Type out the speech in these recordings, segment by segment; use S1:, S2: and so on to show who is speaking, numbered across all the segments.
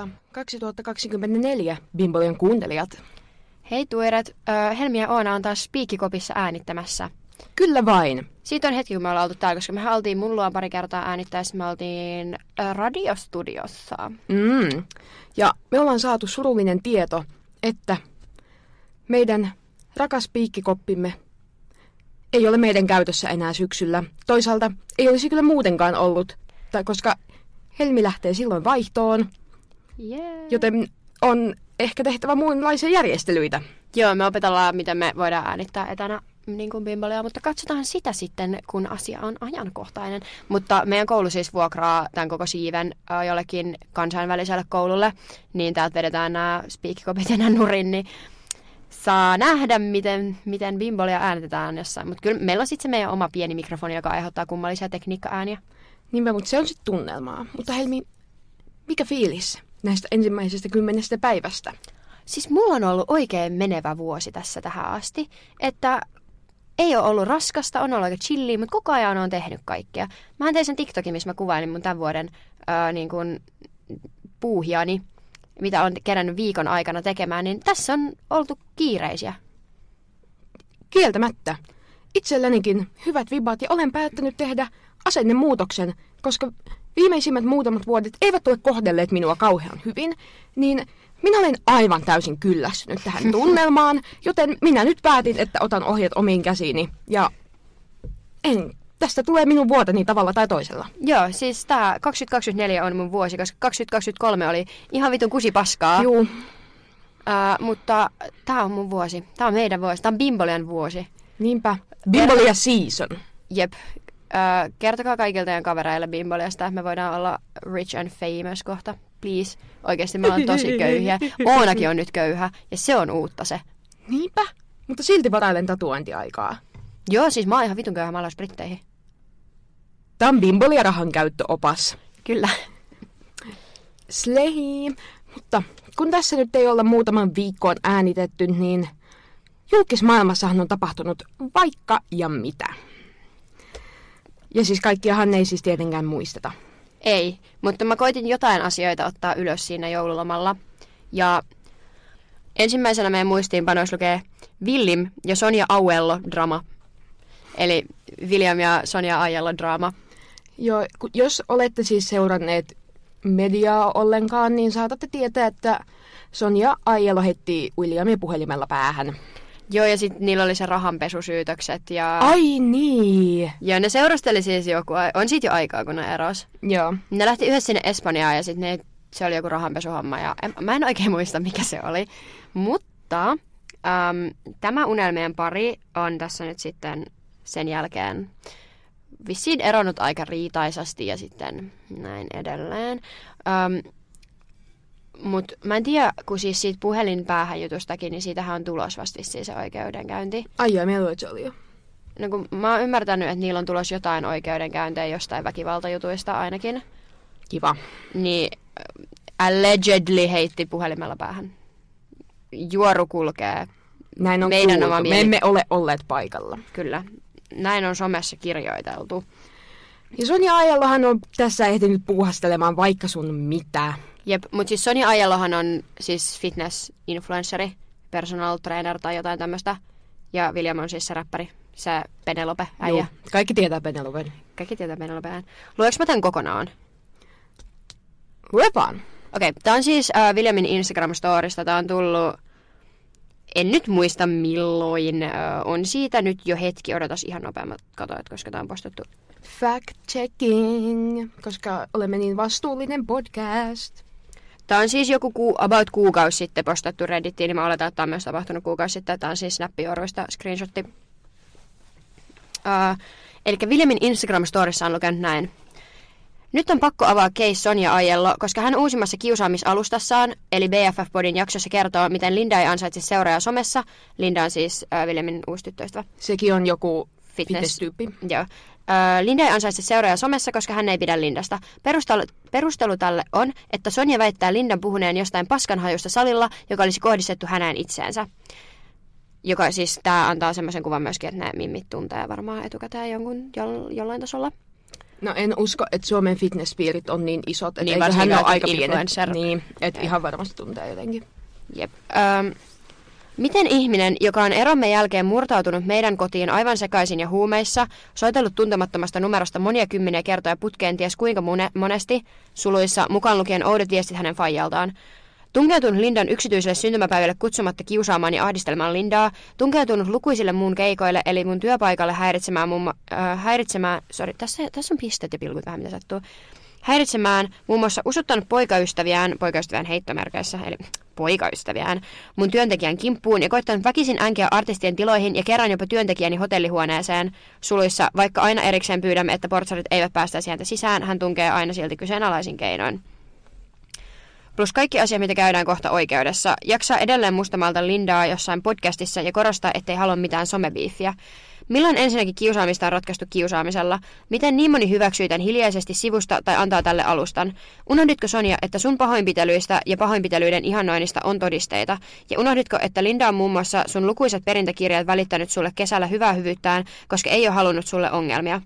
S1: huomenta 2024 Bimbolian kuuntelijat.
S2: Hei tuiret, äh, Helmi ja Oona on taas Spiikkikopissa äänittämässä.
S1: Kyllä vain.
S2: Siitä on hetki, kun me ollaan oltu täällä, koska me oltiin mun pari kertaa äänittäessä, me oltiin radiostudiossa.
S1: Mm. Ja me ollaan saatu surullinen tieto, että meidän rakas piikkikoppimme ei ole meidän käytössä enää syksyllä. Toisaalta ei olisi kyllä muutenkaan ollut, koska Helmi lähtee silloin vaihtoon,
S2: Yeah.
S1: joten on ehkä tehtävä muunlaisia järjestelyitä.
S2: Joo, me opetellaan, miten me voidaan äänittää etänä niin kuin bimbolia, mutta katsotaan sitä sitten, kun asia on ajankohtainen. Mutta meidän koulu siis vuokraa tämän koko siiven äh, jollekin kansainväliselle koululle, niin täältä vedetään nämä speakkikopit ja nämä nurin, niin saa nähdä, miten, miten bimbolia äänitetään jossain. Mutta kyllä meillä on sitten se meidän oma pieni mikrofoni, joka aiheuttaa kummallisia tekniikka-ääniä.
S1: Niinpä, mutta se on sitten tunnelmaa. Mutta Helmi, mikä fiilis näistä ensimmäisestä kymmenestä päivästä?
S2: Siis mulla on ollut oikein menevä vuosi tässä tähän asti, että ei ole ollut raskasta, on ollut aika chilliä, mutta koko ajan on tehnyt kaikkea. Mä tein sen TikTokin, missä mä kuvailin mun tämän vuoden ää, niin kuin puuhiani, mitä on kerännyt viikon aikana tekemään, niin tässä on oltu kiireisiä.
S1: Kieltämättä. Itsellänikin hyvät vibat ja olen päättänyt tehdä asennemuutoksen, koska viimeisimmät muutamat vuodet eivät ole kohdelleet minua kauhean hyvin, niin minä olen aivan täysin kyllästynyt tähän tunnelmaan, joten minä nyt päätin, että otan ohjeet omiin käsiini ja en, tästä tulee minun vuoteni tavalla tai toisella.
S2: Joo, siis tää 2024 on mun vuosi, koska 2023 oli ihan vitun kusipaskaa.
S1: Juu,
S2: Ää, mutta tää on mun vuosi. Tää on meidän vuosi. Tää on Bimbolian vuosi.
S1: niinpä. Bimbolia season.
S2: Jep. Kertokaa kaikilta teidän kavereille Bimboliasta, että me voidaan olla rich and famous kohta. Please. Oikeasti me ollaan tosi köyhiä. Oonakin on nyt köyhä ja se on uutta se.
S1: Niinpä. Mutta silti varailen tatuointiaikaa.
S2: Joo, siis mä oon ihan vitun köyhä, mä alan spritteihin.
S1: Tämä on Bimbolia rahan käyttöopas.
S2: Kyllä.
S1: Slehi. Mutta kun tässä nyt ei olla muutaman viikkoon äänitetty, niin julkismaailmassahan on tapahtunut vaikka ja mitä. Ja siis kaikkiahan ei siis tietenkään muisteta.
S2: Ei, mutta mä koitin jotain asioita ottaa ylös siinä joululomalla. Ja ensimmäisenä meidän muistiinpanoissa lukee Willim ja Sonja Auello drama. Eli William ja Sonja Aiello drama.
S1: Jo, ku- jos olette siis seuranneet mediaa ollenkaan, niin saatatte tietää, että Sonja Aielo heitti Williamia puhelimella päähän.
S2: Joo, ja sitten niillä oli se rahanpesusyytökset ja...
S1: Ai niin!
S2: Ja ne seurusteli siis joku, on siitä jo aikaa, kun ne eros.
S1: Joo.
S2: Ne lähti yhdessä sinne Espanjaan ja sitten se oli joku rahanpesuhomma ja en, mä en oikein muista, mikä se oli. Mutta äm, tämä unelmien pari on tässä nyt sitten sen jälkeen vissiin eronnut aika riitaisasti ja sitten näin edelleen. Äm, Mutta mä en tiedä, kun siis siitä puhelinpäähän jutustakin, niin siitähän on tulos vasta vissiin se oikeudenkäynti.
S1: Ai joo, mieluiten se oli jo.
S2: No kun mä oon ymmärtänyt, että niillä on tulos jotain oikeudenkäyntejä jostain väkivaltajutuista ainakin.
S1: Kiva.
S2: Niin allegedly heitti puhelimella päähän. Juoru kulkee,
S1: Näin on
S2: Meidän
S1: kuultu.
S2: oma
S1: Me
S2: mieli.
S1: emme ole olleet paikalla.
S2: kyllä. Näin on somessa kirjoiteltu.
S1: Ja Sonja Aiellohan on tässä ehtinyt puuhastelemaan vaikka sun mitä.
S2: Jep, mutta siis Sonja Aielohan on siis fitness-influenceri, personal trainer tai jotain tämmöistä. Ja William on siis se räppäri, se Penelope äijä.
S1: Juu, kaikki tietää Penelopen.
S2: Kaikki tietää Penelope äijän. Lueks mä tän kokonaan?
S1: Lue vaan.
S2: Okei, okay, tämä on siis äh, Williamin Instagram-storista. Tämä on tullut, en nyt muista milloin, äh, on siitä nyt jo hetki. Odotas ihan nopeammat katoit, koska tämä on postattu.
S1: Fact checking, koska olemme niin vastuullinen podcast.
S2: Tämä on siis joku ku, about kuukausi sitten postattu Reddittiin, niin mä oletan, että tämä on myös tapahtunut kuukausi sitten. Tämä on siis Snappi-orvoista screenshotti. Uh, eli Williamin Instagram-storissa on lukenut näin. Nyt on pakko avaa case Sonja Aiello, koska hän uusimmassa kiusaamisalustassaan, eli BFF-podin jaksossa kertoo, miten Linda ei ansaitse seuraajaa somessa. Linda on siis äh, Williamin uusi tyttöystävä.
S1: Sekin on joku
S2: Fitness.
S1: fitness-tyyppi.
S2: Joo. Linda ei ansaitse seuraajaa somessa, koska hän ei pidä Lindasta. Perustelu, perustelu tälle on, että Sonja väittää Lindan puhuneen jostain paskanhajusta salilla, joka olisi kohdistettu häneen itseensä. Joka siis, tämä antaa semmoisen kuvan myöskin, että nämä mimmit tuntee varmaan etukäteen jonkun jo, jollain tasolla.
S1: No en usko, että Suomen fitnesspiirit on niin isot, että
S2: Niin,
S1: hän ole aika pienet. Niin, että ihan varmasti tuntee jotenkin.
S2: Jep. Öm, miten ihminen, joka on eromme jälkeen murtautunut meidän kotiin aivan sekaisin ja huumeissa, soitellut tuntemattomasta numerosta monia kymmeniä kertoja putkeen ties kuinka monesti, suluissa mukaan lukien oudot viestit hänen faijaltaan, Tunkeutunut Lindan yksityiselle syntymäpäivälle kutsumatta kiusaamaan ja ahdistelmaan Lindaa, tunkeutunut lukuisille muun keikoille, eli mun työpaikalle häiritsemään, muun, äh, häiritsemään sorry, tässä, tässä on pisteet ja pilkut vähän mitä sattuu, häiritsemään muun muassa usuttanut poikaystäviään, poikaystävään heittomerkeissä, eli poikaystäviään, mun työntekijän kimppuun ja koittanut väkisin änkeä artistien tiloihin ja kerran jopa työntekijäni hotellihuoneeseen suluissa, vaikka aina erikseen pyydämme, että portsarit eivät päästä sieltä sisään, hän tunkee aina silti kyseenalaisin keinoin. Plus kaikki asiat, mitä käydään kohta oikeudessa. Jaksaa edelleen mustamalta Lindaa jossain podcastissa ja korostaa, ettei halua mitään somebiifiä. Milloin ensinnäkin kiusaamista on ratkaistu kiusaamisella? Miten niin moni hyväksyy tämän hiljaisesti sivusta tai antaa tälle alustan? Unohditko Sonja, että sun pahoinpitelyistä ja pahoinpitelyiden ihannoinnista on todisteita? Ja unohditko, että Linda on muun muassa sun lukuisat perintäkirjat välittänyt sulle kesällä hyvää hyvyyttään, koska ei ole halunnut sulle ongelmia?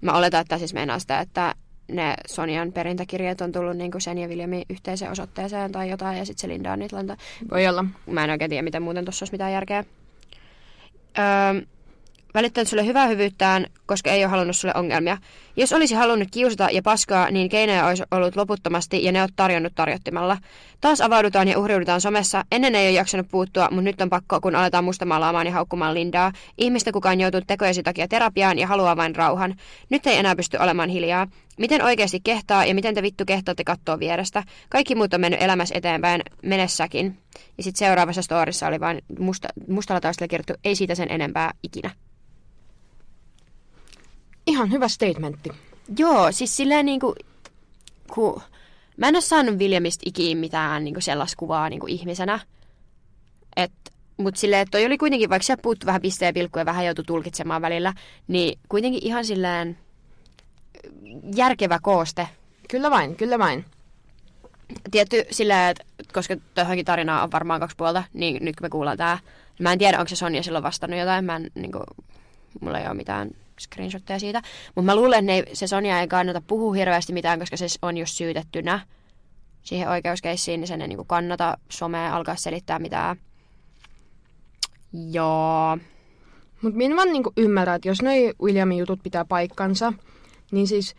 S2: Mä oletan, että siis meinaa sitä, että ne Sonian perintäkirjat on tullut niin sen ja Viljamin yhteiseen osoitteeseen tai jotain, ja sitten se Linda on niitä lanta.
S1: Voi olla.
S2: Mä en oikein tiedä, miten muuten tuossa olisi mitään järkeä. Öö, välittänyt sulle hyvää hyvyyttään, koska ei ole halunnut sulle ongelmia. Jos olisi halunnut kiusata ja paskaa, niin keinoja olisi ollut loputtomasti ja ne olet tarjonnut tarjottimalla. Taas avaudutaan ja uhriudutaan somessa. Ennen ei ole jaksanut puuttua, mutta nyt on pakko, kun aletaan mustamaalaamaan ja haukkumaan Lindaa. Ihmistä kukaan joutuu tekojesi takia terapiaan ja haluaa vain rauhan. Nyt ei enää pysty olemaan hiljaa. Miten oikeasti kehtaa ja miten te vittu kehtaatte katsoa vierestä? Kaikki muut on mennyt elämässä eteenpäin, menessäkin. Ja sitten seuraavassa storissa oli vain musta, mustalla taustalla kirjoittu, ei siitä sen enempää ikinä.
S1: Ihan hyvä statementti.
S2: Joo, siis silleen niinku, kun mä en ole saanut Williamista ikiin mitään niinku sellaista kuvaa niinku ihmisenä. Et, mut silleen, että toi oli kuitenkin, vaikka se puuttu vähän pisteen ja pilkkuja ja vähän joutui tulkitsemaan välillä, niin kuitenkin ihan silleen järkevä kooste.
S1: Kyllä vain, kyllä vain.
S2: Tietty silleen, että koska tähänkin tarinaa on varmaan kaksi puolta, niin nyt kun me kuullaan tää, niin mä en tiedä, onko se Sonja silloin vastannut jotain. Mä en, niinku, mulla ei ole mitään screenshotteja siitä. Mutta mä luulen, että se Sonja ei kannata puhua hirveästi mitään, koska se on just syytettynä siihen oikeuskeissiin, niin sen ei niinku kannata somea alkaa selittää mitään. Joo.
S1: Mutta minä vaan niinku ymmärrän, että jos noi Williamin jutut pitää paikkansa, niin siis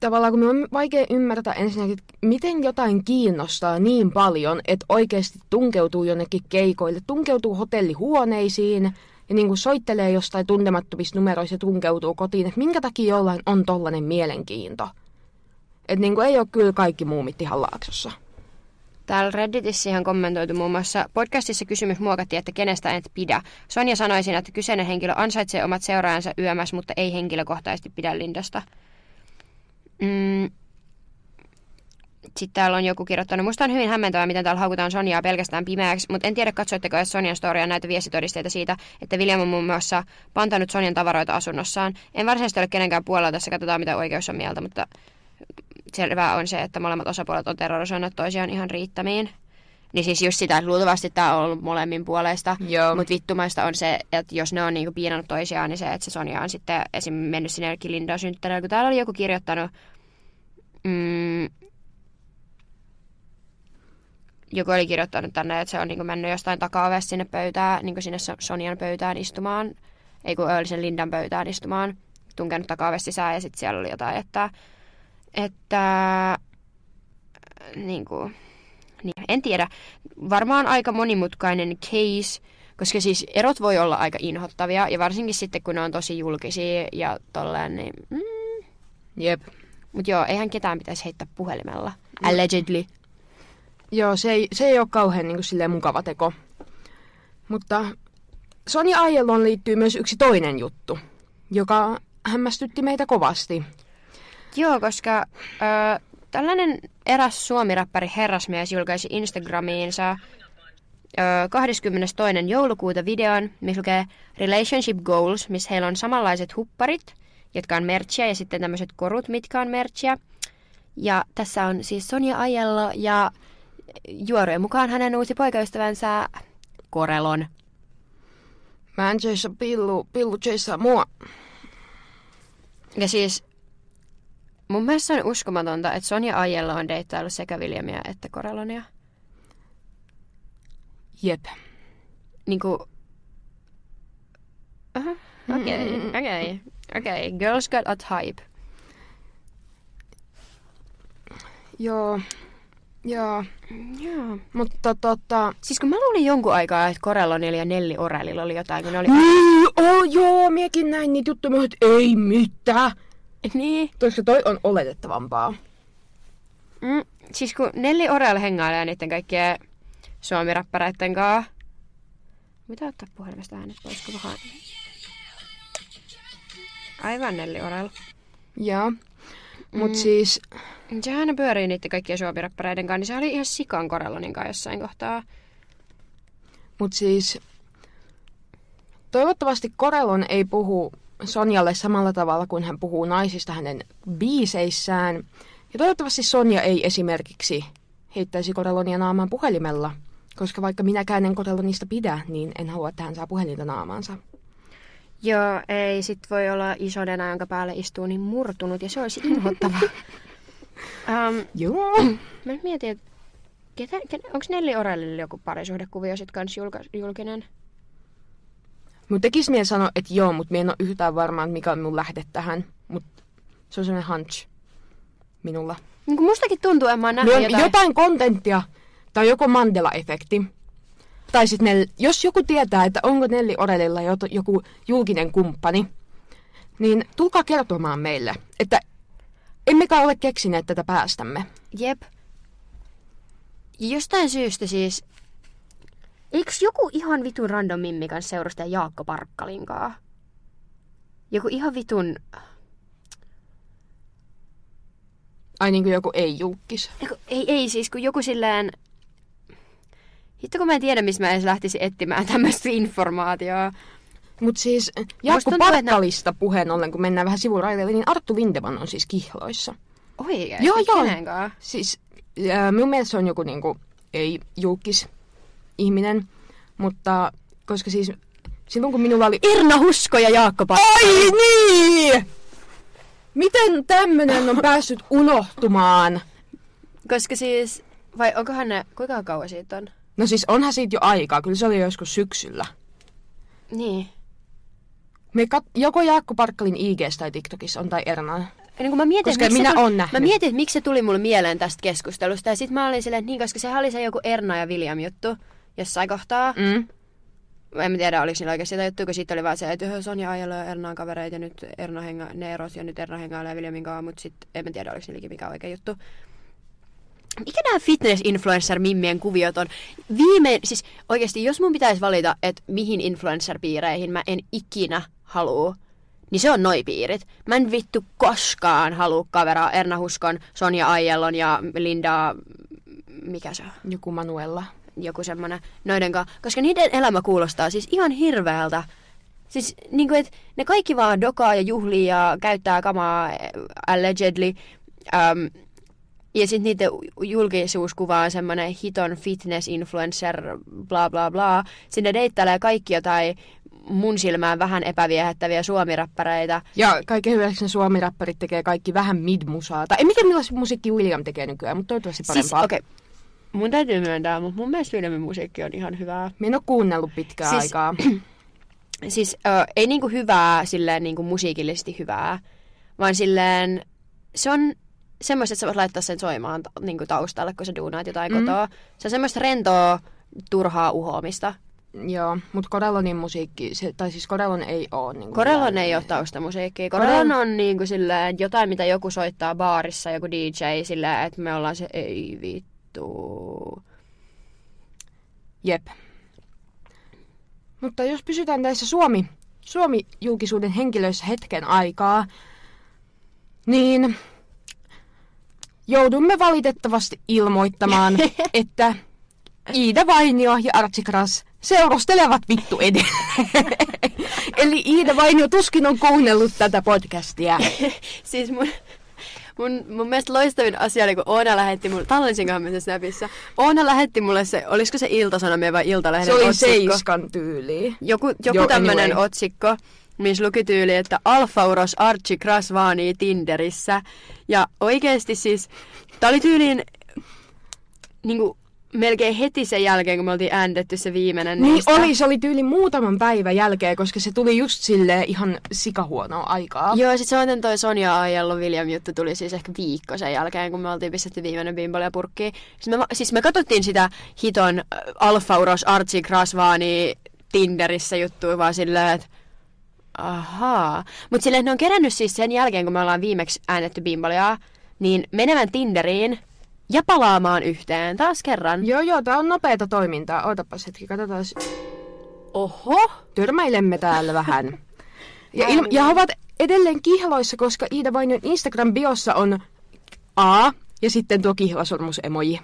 S1: tavallaan kun minun on vaikea ymmärtää ensinnäkin, että miten jotain kiinnostaa niin paljon, että oikeasti tunkeutuu jonnekin keikoille, tunkeutuu hotellihuoneisiin ja niin kuin soittelee jostain tuntemattomista numeroista ja tunkeutuu kotiin, että minkä takia jollain on tollainen mielenkiinto. Että niin kuin ei ole kyllä kaikki muumit ihan laaksossa.
S2: Täällä Redditissä ihan kommentoitu muun muassa podcastissa kysymys muokattiin, että kenestä et pidä. Sonja sanoi siinä, että kyseinen henkilö ansaitsee omat seuraajansa yömässä, mutta ei henkilökohtaisesti pidä Lindasta. Mm. Sitten täällä on joku kirjoittanut, musta on hyvin hämmentävää, miten täällä haukutaan Sonjaa pelkästään pimeäksi, mutta en tiedä katsoitteko edes Sonjan storia näitä viestitodisteita siitä, että William on muun muassa pantanut Sonjan tavaroita asunnossaan. En varsinaisesti ole kenenkään puolella tässä, katsotaan mitä oikeus on mieltä, mutta selvää on se, että molemmat osapuolet on terrorisoineet toisiaan ihan riittämiin. Niin siis just sitä, että luultavasti tämä on ollut molemmin puolesta.
S1: Joo.
S2: Mutta vittumaista on se, että jos ne on niinku piinannut toisiaan, niin se, että se Sonja on sitten esim. mennyt sinne Lindan synttäreille. Kun täällä oli joku kirjoittanut, mm, joku oli kirjoittanut tänne, että se on niinku mennyt jostain takaovesta sinne pöytään, niinku sinne Sonjan pöytään istumaan. Ei kun oli sen Lindan pöytään istumaan, tunkenut takaovesta sisään ja sitten siellä oli jotain, että, että niin kuin, niin, en tiedä. Varmaan aika monimutkainen case, koska siis erot voi olla aika inhottavia, ja varsinkin sitten kun ne on tosi julkisia ja tolleen, niin... Mm.
S1: Jep.
S2: Mut joo, eihän ketään pitäisi heittää puhelimella. Allegedly.
S1: Joo, se ei, se ei ole kauhean niin kuin, mukava teko. Mutta Sonja Aielon liittyy myös yksi toinen juttu, joka hämmästytti meitä kovasti.
S2: Joo, koska ö, tällainen eräs suomiräppäri herrasmies julkaisi Instagramiinsa ö, 22. joulukuuta videon, missä lukee Relationship Goals, missä heillä on samanlaiset hupparit, jotka on merchia, ja sitten tämmöiset korut, mitkä on merchia. Ja tässä on siis Sonja Ajello ja juorojen mukaan hänen uusi poikaystävänsä Korelon.
S1: Mä en chase pillu, pillu chase mua.
S2: Ja siis mun mielestä on uskomatonta, että Sonja Ajella on deittaillut sekä Williamia että Corellonia.
S1: Jep.
S2: Niinku... Okei,
S1: Mm.
S2: okei, okei. Girls got a type.
S1: Joo. Joo.
S2: Joo.
S1: Mutta tota...
S2: Siis kun mä luulin jonkun aikaa, että Corellonilla ja Nelli Orellilla oli jotain, kun ne oli...
S1: Niin, oh, joo, miekin näin niitä juttuja, että ei mitään.
S2: Niin.
S1: Koska toi on oletettavampaa.
S2: Mm, siis kun Nelli Orell hengailee niiden kaikkien suomiräppäreiden kanssa. Mitä ottaa puhelimesta äänet pois, kun vähän... Aivan Nelli Orell.
S1: Joo. Mut
S2: Mm.
S1: siis,
S2: Sehän ne pyörii niiden kaikkien suomiräppäreiden kanssa, niin se oli ihan sikan Corellonin kanssa jossain kohtaa.
S1: mut siis... Toivottavasti Korelon ei puhu Sonjalle samalla tavalla kuin hän puhuu naisista hänen biiseissään. Ja toivottavasti Sonja ei esimerkiksi heittäisi Korelonia naamaan puhelimella. Koska vaikka minäkään en Korelonista pidä, niin en halua, että hän saa puhelinta naamaansa.
S2: Joo, ei sit voi olla iso nena, jonka päälle istuu niin murtunut, ja se olisi inhottavaa. um,
S1: Joo.
S2: mä nyt mietin, että ketä, ketä, onko Nelli Orellilla joku parisuhdekuvio sit kans julka, julkinen?
S1: Mun tekis mieli sanoa, että joo, mutta mä en ole yhtään varma, että mikä on mun lähde tähän. Mutta se on sellainen hunch minulla.
S2: Niin mustakin tuntuu, että mä oon nähnyt jotain.
S1: jotain kontenttia, tai joko Mandela-efekti. Tai sitten jos joku tietää, että onko Nelli Orelilla joku julkinen kumppani, niin tulkaa kertomaan meille, että emmekä ole keksineet tätä päästämme.
S2: Jep. Jostain syystä siis... Eikö joku ihan vitun random mimmi kanssa seurustella Jaakko Parkkalinkaa? Joku ihan vitun...
S1: Ai niin kuin joku ei-julkis.
S2: Ei, ei siis, kun joku silleen... Hitto kun mä en tiedä, missä mä edes lähtisin etsimään tämmöistä informaatiota.
S1: Mutta siis Jaakko
S2: ne-
S1: Parkkalista puheen ollen, kun mennään vähän sivuraiteille, niin Arttu Lindeman on siis kihloissa.
S2: Oikeesti?
S1: Joo, joo.
S2: Kenen kanssa?
S1: Siis äh, minun mielestä se on joku niinku, ei julkis ihminen, mutta koska siis silloin kun minulla oli...
S2: Irna Husko ja Jaakko Parkkali.
S1: Ai niin! Miten tämmönen on päässyt unohtumaan?
S2: Koska siis... Vai onkohan ne... Kuinka kauan siitä on?
S1: No siis onhan siitä jo aikaa, kyllä se oli joskus syksyllä.
S2: Niin.
S1: Me kat- joko Jaakko Parkkalin IGs tai TikTokissa on tai Erna.
S2: Niin kun mä mietin,
S1: Koska minä
S2: tuli,
S1: oon nähnyt.
S2: Mä mietin, että miksi se tuli mulle mieleen tästä keskustelusta. Ja sitten mä olin silleen, että niin, koska sehän oli se joku Erna ja William juttu jossain kohtaa.
S1: Mm.
S2: En mä tiedä, oliko niillä oikeasti sitä juttua, kun sitten oli vaan se, että "Öhö, Sonja Ajala ja Erna on kavereita ja nyt Erna henga, ne eros ja nyt Erna hengailee Williamin kanssa, mutta sitten en mä tiedä, oliko niilläkin mikä oikea juttu. Mikä nämä fitness-influencer-mimmien kuviot on? Viime, siis oikeasti, jos mun pitäisi valita, että mihin influencer-piireihin mä en ikinä halua, niin se on noi piirit. Mä en vittu koskaan halua kaveraa Erna Huskon, Sonja Aijellon ja Linda, mikä se on?
S1: Joku Manuella.
S2: joku semmonen noiden kanssa, koska niiden elämä kuulostaa siis ihan hirveältä. Siis niinku, että ne kaikki vaan dokaa ja juhlii ja käyttää kamaa allegedly. Um, ja sitten niiden julkisuuskuva on semmonen hiton fitness influencer, bla bla bla. Sinne deittailee kaikki jotain mun silmään vähän epäviehättäviä suomiräppäreitä.
S1: Ja kaiken hyväksi ne suomiräppärit tekee kaikki vähän mid-musaa. Tai en tiedä millaista musiikkia William tekee nykyään, mutta toivottavasti
S2: Siis,
S1: parempaa.
S2: okei. Okay. Mun täytyy myöntää, mutta mun mielestä Williamin musiikki on ihan hyvää.
S1: Mä en ole kuunnellut pitkään
S2: Siis-
S1: aikaa.
S2: siis ö, ei niinku hyvää silleen niinku musiikillisesti hyvää, vaan silleen se on semmoista, että sä voit laittaa sen soimaan ta- niinku taustalle, kun sä duunaat jotain
S1: Mm.
S2: kotoa. Se on semmoista rentoa, turhaa uhoamista.
S1: Joo, mutta Corellonin musiikki, se, tai siis Corellon ei oo niinku...
S2: Corellon ei ole taustamusiikkia. Corellon on niinku silleen jotain, mitä joku soittaa baarissa, joku DJ, silleen, että me ollaan se, ei vittu.
S1: Jep. Mutta jos pysytään tässä Suomi, Suomi-julkisuuden henkilöissä hetken aikaa, niin joudumme valitettavasti ilmoittamaan, että Iida Vainio ja Artsi Kras seurustelevat vittu edelleen. Eli Iida Vainio tuskin on kuunnellut tätä podcastia.
S2: siis mun, mun, mun mielestä loistavin asia oli, kun Oona lähetti mulle, tallensinkohan mä sen Snapissa, Oona lähetti mulle se, olisiko se Ilta-Sanomien vai Iltalehden
S1: Se oli
S2: otsikko?
S1: Seiskan tyyli.
S2: Joku, joku
S1: Joo,
S2: tämmönen
S1: anyway.
S2: otsikko. Missä luki tyyli, että Alfauros Archie Krasvani Tinderissä. Ja oikeesti siis, tää oli tyyliin niinku, melkein heti sen jälkeen, kun me oltiin äänitetty se viimeinen
S1: Niin
S2: niistä.
S1: oli, se oli tyyli muutaman päivän jälkeen, koska se tuli just silleen ihan sikahuonoa aikaa.
S2: Joo, sit se toi Sonja Aiello William juttu tuli siis ehkä viikko sen jälkeen, kun me oltiin pistetty viimeinen bimbolia purkkiin. Siis me, siis me katsottiin sitä hiton äh, Alfauros Archie Krasvani Tinderissä juttua vaan silleen, että ahaa. Mut silleen, ne on kerännyt siis sen jälkeen, kun me ollaan viimeksi äännetty bimbolia, niin menevän Tinderiin ja palaamaan yhteen taas kerran.
S1: Joo, joo, tää on nopeata toimintaa. Ootapas hetki, katsotaan.
S2: Oho!
S1: Törmäilemme täällä vähän. Ja, ilma- ja he ovat edelleen kihloissa, koska Iida Vainion Instagram-biossa on A ja sitten tuo kihlasormus-emoji.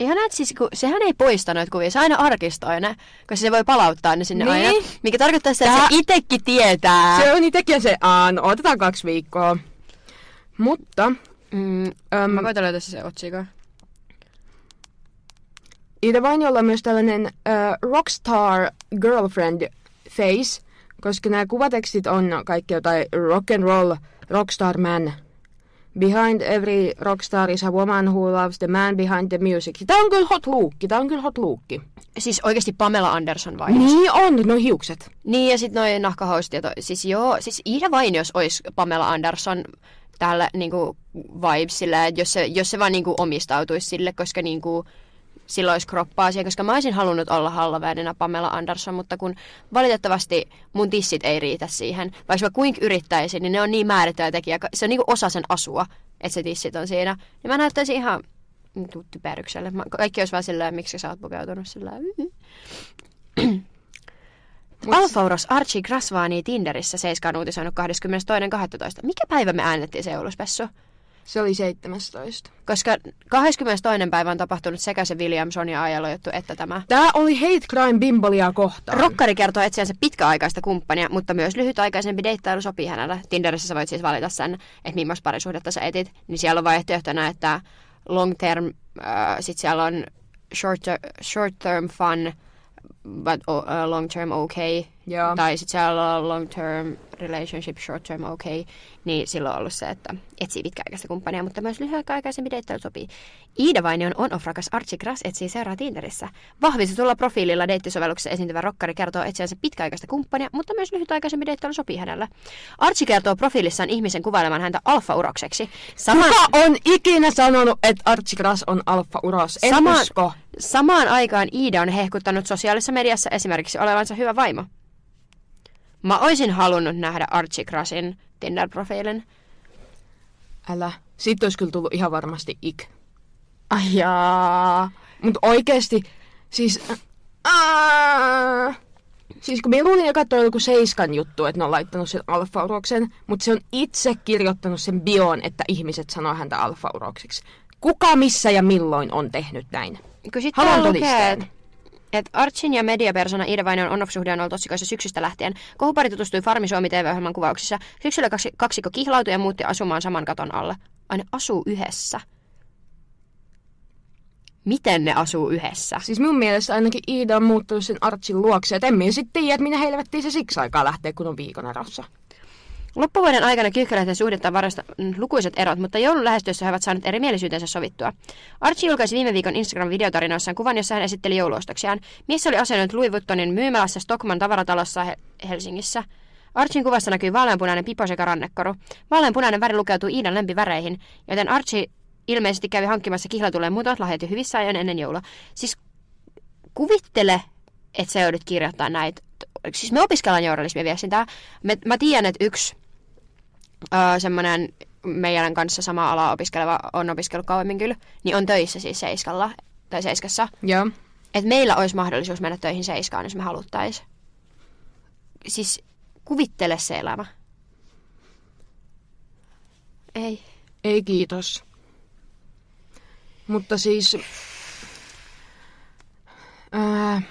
S2: Ihan näet siis, kun sehän ei poista noita kuvia, se aina arkistoi ne, koska se voi palauttaa ne sinne
S1: Niin.
S2: aina. Mikä tarkoittaa sitä, että
S1: Tää-
S2: se itekin tietää.
S1: Se on itsekin se A, no otetaan kaksi viikkoa. Mutta
S2: Mm,
S1: äm,
S2: mä koitan löytää se otsikko.
S1: Iida Vainiolla on myös tällainen äh, rockstar girlfriend face, koska nämä kuvatekstit on kaikki jotain rock and roll, rockstar man. Behind every rockstar is a woman who loves the man behind the music. Tämä on kyllä hot luukki, tämä on kyllä hot luukki.
S2: Siis oikeasti Pamela Anderson vai?
S1: Niin on, no hiukset.
S2: Niin ja sitten noin nahkahousut siis joo, siis Iida Vainios olisi Pamela Anderson täällä niinku vibesillä, että jos se, jos se vaan niinku omistautuisi sille, koska niinku silloin olisi kroppaa siihen, koska mä olisin halunnut olla hallaväänenä Pamela Anderson, mutta kun valitettavasti mun tissit ei riitä siihen, vaikka mä kuinka yrittäisin, niin ne on niin määrittävä tekijä, se on niinku osa sen asua, että se tissit on siinä, niin mä näyttäisin ihan typerykselle. Kaikki olisi vaan silleen, miksi sä oot pukeutunut sillä Alfauros Archie Grasvani Tinderissä Seiska on uutisoinut 22.12. Mikä päivä me äänettiin se jouluspessu?
S1: Se oli 17.
S2: Koska 22. päivä on tapahtunut sekä se William Sonja Ajalo juttu että tämä.
S1: Tämä oli hate crime bimbolia kohtaan.
S2: Rokkari kertoo etsiänsä pitkäaikaista kumppania, mutta myös lyhytaikaisempi deittailu sopii hänelle. Tinderissä sä voit siis valita sen, että millaista parisuhdetta sä etit. Niin siellä on vaihtoehtona, että long term, äh, sit siellä on short, ter- short term fun, but uh, long term okay.
S1: Joo.
S2: Tai sitten siellä on long term relationship, short term okay. Niin silloin on ollut se, että etsii pitkäaikaista kumppania, mutta myös lyhytaikaisempi deittailu sopii. Iida Vainion on-off-rakas Archie Grass etsii seuraa Tinderissä. Vahvistetulla profiililla deittisovelluksessa esiintyvä rokkari kertoo etsiänsä pitkäaikaista kumppania, mutta myös lyhytaikaisempi deittailu sopii hänelle. Archie kertoo profiilissaan ihmisen kuvailemaan häntä alfa-urokseksi. Sama,
S1: Kuka on ikinä sanonut, että Archie Grass on alfa-uros? En
S2: Sama-
S1: usko.
S2: Samaan aikaan Iida on hehkuttanut sosiaalisessa mediassa esimerkiksi olevansa hyvä vaimo. Mä oisin halunnut nähdä Archie Grassin Tinder-profiilin.
S1: Älä. Sitten olisi kyllä tullut ihan varmasti ik.
S2: Ai jaa.
S1: Mutta oikeesti, siis... Siis kun mä luulin eka toi joku Seiskan juttu, että ne on laittanut sen alfauroksen, mutta se on itse kirjoittanut sen bioon, että ihmiset sanoo häntä alfaurokseksi. Kuka, missä ja milloin on tehnyt näin? Haluan todisteen.
S2: Et Archin ja mediapersona Iida Vainion on-off-suhde on ollut otsikoissa syksystä lähtien. Kohupari tutustui Farmi Suomi TV-ohjelman kuvauksissa. Syksyllä kaksi, kaksikko kihlautui ja muutti asumaan saman katon alle. Aina asuu yhdessä. Miten ne asuu yhdessä?
S1: Siis mun mielestä ainakin Iida on muuttunut sen Archin luokse, että en minä sitten tiedä, että minä helvettiin se siksi aikaa lähtee, kun on viikon erossa.
S2: Loppuvuoden aikana Kyyhkäläisten suhdetta varasta mm, lukuisat erot, mutta joulun lähestyessä he ovat saaneet erimielisyytensä sovittua. Archie julkaisi viime viikon Instagram-videotarinoissaan kuvan, jossa hän esitteli jouluostoksiaan. Mies oli asennoinut Louis Vuittonin myymälässä Stockman tavaratalossa He- Helsingissä. Archin kuvassa näkyy vaaleanpunainen pipo sekä rannekoru. Vaaleanpunainen väri lukeutuu Iidan lempiväreihin, joten Archie ilmeisesti kävi hankkimassa kihlatulleen muutamat lahjat jo hyvissä ajoin ennen joulua. Siis kuvittele, että sä joudut kirjoittaa näitä. Siis me opiskellaan journalismia viestintää. Mä tiedän, että yksi öö, semmoinen meidän kanssa sama ala opiskeleva on opiskellut kauemmin kyllä, niin on töissä siis Seiskalla tai Seiskassa.
S1: Joo.
S2: Että meillä olisi mahdollisuus mennä töihin Seiskaan, jos me haluttais. Siis kuvittele se elämä. Ei.
S1: Ei kiitos. Mutta siis... Ää,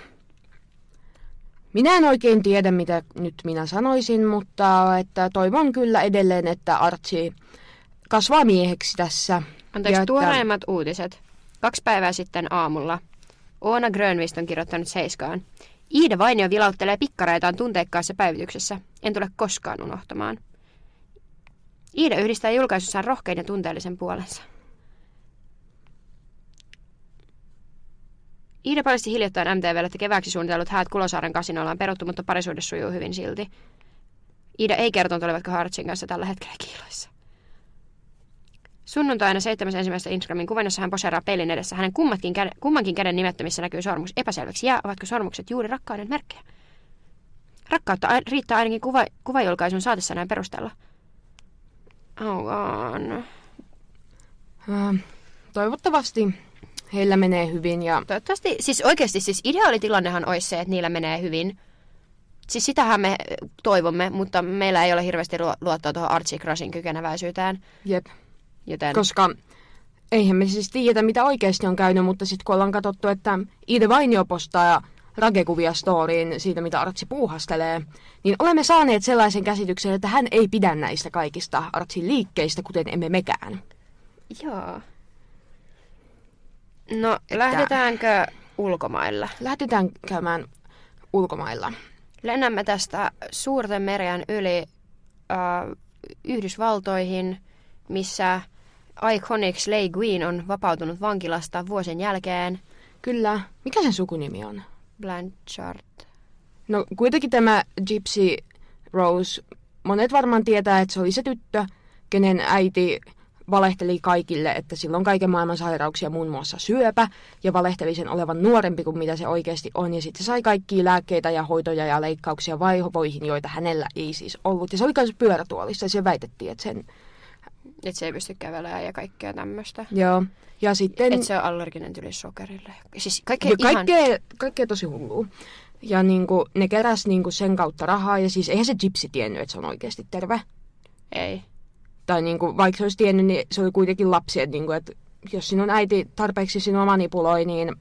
S1: minä en oikein tiedä, mitä nyt minä sanoisin, mutta että toivon kyllä edelleen, että Archie kasvaa mieheksi tässä.
S2: Anteeksi,
S1: Ja että-
S2: tuoreimmat uutiset. Kaksi päivää sitten aamulla Oona Grönvist on kirjoittanut Seiskaan. Iida Vainio vilauttelee pikkareitaan tunteikkaassa päivityksessä. En tule koskaan unohtamaan. Iida yhdistää julkaisussaan rohkein ja tunteellisen puolensa. Iida paljasti hiljattain MTVlle, että kevääksi suunnitellut häät Kulosaaren kasinoilla on peruttu, mutta parisuhde sujuu hyvin silti. Iida ei kertonut, olivatko Hartsin kanssa tällä hetkellä kiiloissa. Sunnuntaina 7.1. Instagramin kuvannassa hän poseeraa peilin edessä. Hänen kummatkin käden, kummankin käden nimettömissä näkyy sormus. Epäselväksi jää, ovatko sormukset juuri rakkauden merkkejä. Rakkautta a- riittää ainakin kuva, kuvajulkaisun saatessanaan perusteella. Oh, on.
S1: Ää, toivottavasti heillä menee hyvin ja
S2: Toivottavasti, siis oikeasti siis ideaalitilannehan olisi se, että niillä menee hyvin. Siis sitähän me toivomme, mutta meillä ei ole hirveästi luo- luottoa tuohon Archie Crossin kykeneväisyyteen.
S1: jep,
S2: Joten
S1: koska eihän me siis tiedä, mitä oikeasti on käynyt, mutta sitten kun ollaan katsottu, että Iida Vainio postaa ragekuvia storyin siitä, mitä Artsi puuhastelee, niin olemme saaneet sellaisen käsityksen, että hän ei pidä näistä kaikista Artsin liikkeistä, kuten emme mekään.
S2: Joo. No, lähdetäänkö ulkomailla?
S1: Lähdetään käymään ulkomailla.
S2: Lennämme tästä suurten merien yli äh, Yhdysvaltoihin, missä Iconic Slay Queen on vapautunut vankilasta vuosien jälkeen.
S1: Kyllä. Mikä sen sukunimi on?
S2: Blanchard.
S1: No kuitenkin tämä Gypsy Rose, monet varmaan tietää, että se oli se tyttö, kenen äiti valehteli kaikille, että sillä on kaiken maailman sairauksia, muun muassa syöpä, ja valehteli sen olevan nuorempi kuin mitä se oikeasti on, ja sitten sai kaikkia lääkkeitä ja hoitoja ja leikkauksia vaivoihin, joita hänellä ei siis ollut. Ja se oli myös pyörätuolissa, ja se väitettiin, että sen...
S2: Että se ei pysty kävelemään ja kaikkea tämmöistä.
S1: Joo. Ja sitten...
S2: Että se on allerginen tyli sokerille. Siis kaikkea
S1: Ja
S2: ihan...
S1: kaikkea, kaikkea tosi hullua. Ja niinku, ne keräs niinku sen kautta rahaa, ja siis eihän se Gypsy tiennyt, että se on oikeasti terve.
S2: Ei.
S1: Tai niinku, vaikka se olisi tiennyt, niin se oli kuitenkin lapsi, että niinku, et jos sinun äiti tarpeeksi sinua manipuloi, niin,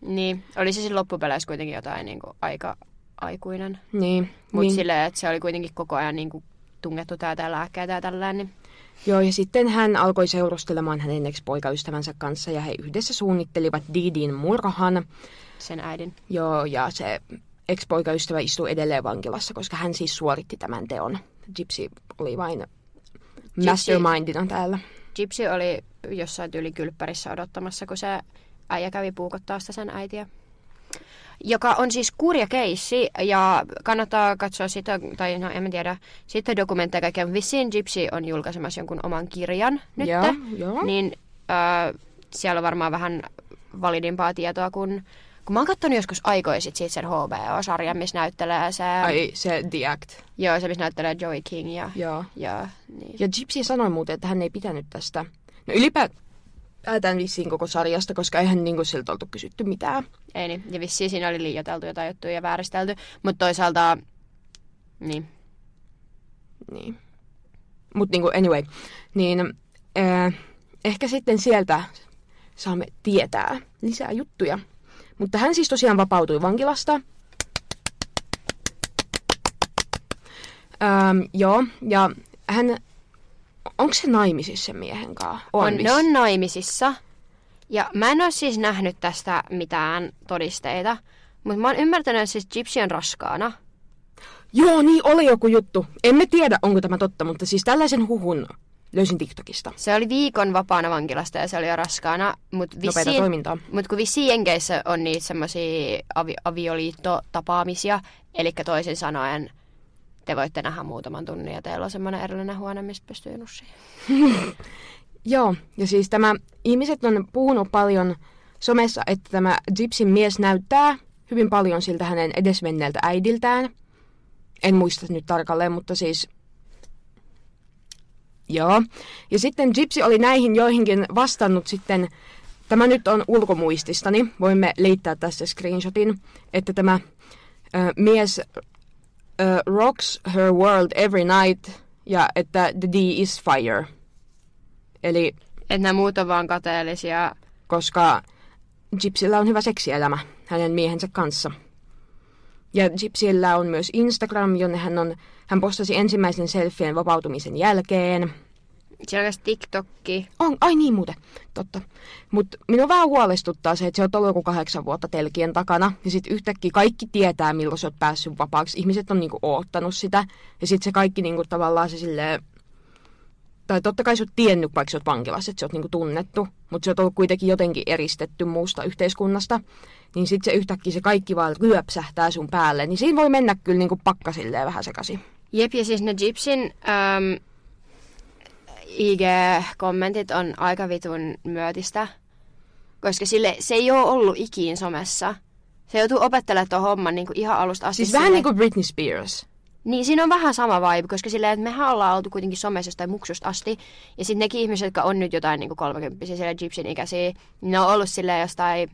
S2: Niin, oli se siinä loppupeleissä kuitenkin jotain niin kuin aika aikuinen.
S1: niin,
S2: Mutta
S1: niin
S2: niin. silleen, että se oli kuitenkin koko ajan niin kuin tungettu täältä ja lääkkeitä ja tällään, niin
S1: Joo, ja sitten hän alkoi seurustelemaan hänen ex-poikaystävänsä kanssa, ja he yhdessä suunnittelivat Didin murhan.
S2: sen äidin.
S1: Joo, ja se ex-poikaystävä istuu edelleen vankilassa, koska hän siis suoritti tämän teon. Gypsy oli vain mastermindina täällä.
S2: Gypsy oli jossain tyyli kylppärissä odottamassa, kun se äijä kävi puukottaa sitä sen äitiä. Joka on siis kurja keissi ja kannattaa katsoa sitä, tai no en tiedä, sitten dokumentteja kaikkea. Vissiin Gypsy on julkaisemassa jonkun oman kirjan nyt.
S1: Joo, joo.
S2: Niin äh, siellä on varmaan vähän validimpaa tietoa kuin... Kun mä oon katsonut joskus aikoisit siitä sen HBO-sarjan, missä näyttelee se...
S1: Ai, se The Act.
S2: Joo, se missä näyttelee Joey King ja...
S1: Joo.
S2: ja niin.
S1: Ja Gypsy sanoi muuten, että hän ei pitänyt tästä. No ylipäätään vissiin koko sarjasta, koska eihän niinku siltä oltu kysytty mitään.
S2: Ei niin. Ja vissiin siinä oli liioiteltu jotain juttuja ja vääristelty. Mutta toisaalta, niin.
S1: Niin. Mutta niinku anyway, niin äh, ehkä sitten sieltä saamme tietää lisää juttuja. Mutta hän siis tosiaan vapautui vankilasta. Ähm, joo, ja hän... Onko se naimisissa sen miehen kanssa?
S2: On, ne on naimisissa. Ja mä en ole siis nähnyt tästä mitään todisteita. Mutta mä oon ymmärtänyt, että siis Gypsy on raskaana.
S1: Joo, niin oli joku juttu. Emme tiedä, onko tämä totta, mutta siis tällaisen huhun löysin TikTokista.
S2: Se oli viikon vapaana vankilasta ja se oli jo raskaana. Mutta
S1: Nopeata
S2: vissiin,
S1: toimintaa.
S2: mut kun vissiin Jenkeissä on niitä semmosia avi, avioliittotapaamisia, eli toisin sanoen te voitte nähdä muutaman tunnin ja teillä on semmoinen erillinen huone, mistä pystyy nussiin.
S1: Joo, ja siis tämä, ihmiset on puhunut paljon somessa, että tämä Gypsyn mies näyttää hyvin paljon siltä hänen edesmenneeltä äidiltään. En muista nyt tarkalleen, mutta siis... Joo. Ja sitten Gypsy oli näihin joihinkin vastannut sitten, tämä nyt on ulkomuististani, voimme leittää tässä screenshotin, että tämä ö, mies ö, rocks her world every night ja että the D is fire. Eli
S2: Että nämä muut on vaan kateellisia.
S1: koska Gypsyllä on hyvä seksielämä hänen miehensä kanssa. Ja Gypsyllä on myös Instagram, jonne hän, on, hän postasi ensimmäisen selfien vapautumisen jälkeen.
S2: Myös TikTokki.
S1: On, ai niin muuten, totta. Mutta minua vähän huolestuttaa se, että se on ollut joku kahdeksan vuotta telkien takana, ja sitten yhtäkkiä kaikki tietää, milloin sä oot päässyt vapaaksi. Ihmiset on niinku oottanut sitä, ja sitten se kaikki niinku tavallaan se silleen, tai totta kai sä oot tiennyt, vaikka sä oot vankilassa, että sä oot niinku tunnettu, mutta sä oot ollut kuitenkin jotenkin eristetty muusta yhteiskunnasta, niin sitten se yhtäkkiä se kaikki vaan ryöpsähtää sun päälle, niin siinä voi mennä kyllä niinku pakkasilleen vähän sekaisin.
S2: Jep, ja siis ne Gypsyn ähm, IG-kommentit on aika vitun myötistä, koska sille se ei ole ollut ikiin somessa. Se joutuu opettelemaan tuon homman niin kuin ihan alusta asti.
S1: Siis vähän niin kuin Britney Spears.
S2: Niin, siinä on vähän sama vibe, koska silleen, että mehän ollaan oltu kuitenkin somessa jostain muksusta asti. Ja sitten nekin ihmiset, jotka on nyt jotain niin 30 siellä Gypsyn ikäisiä, niin ne on ollut silleen jostain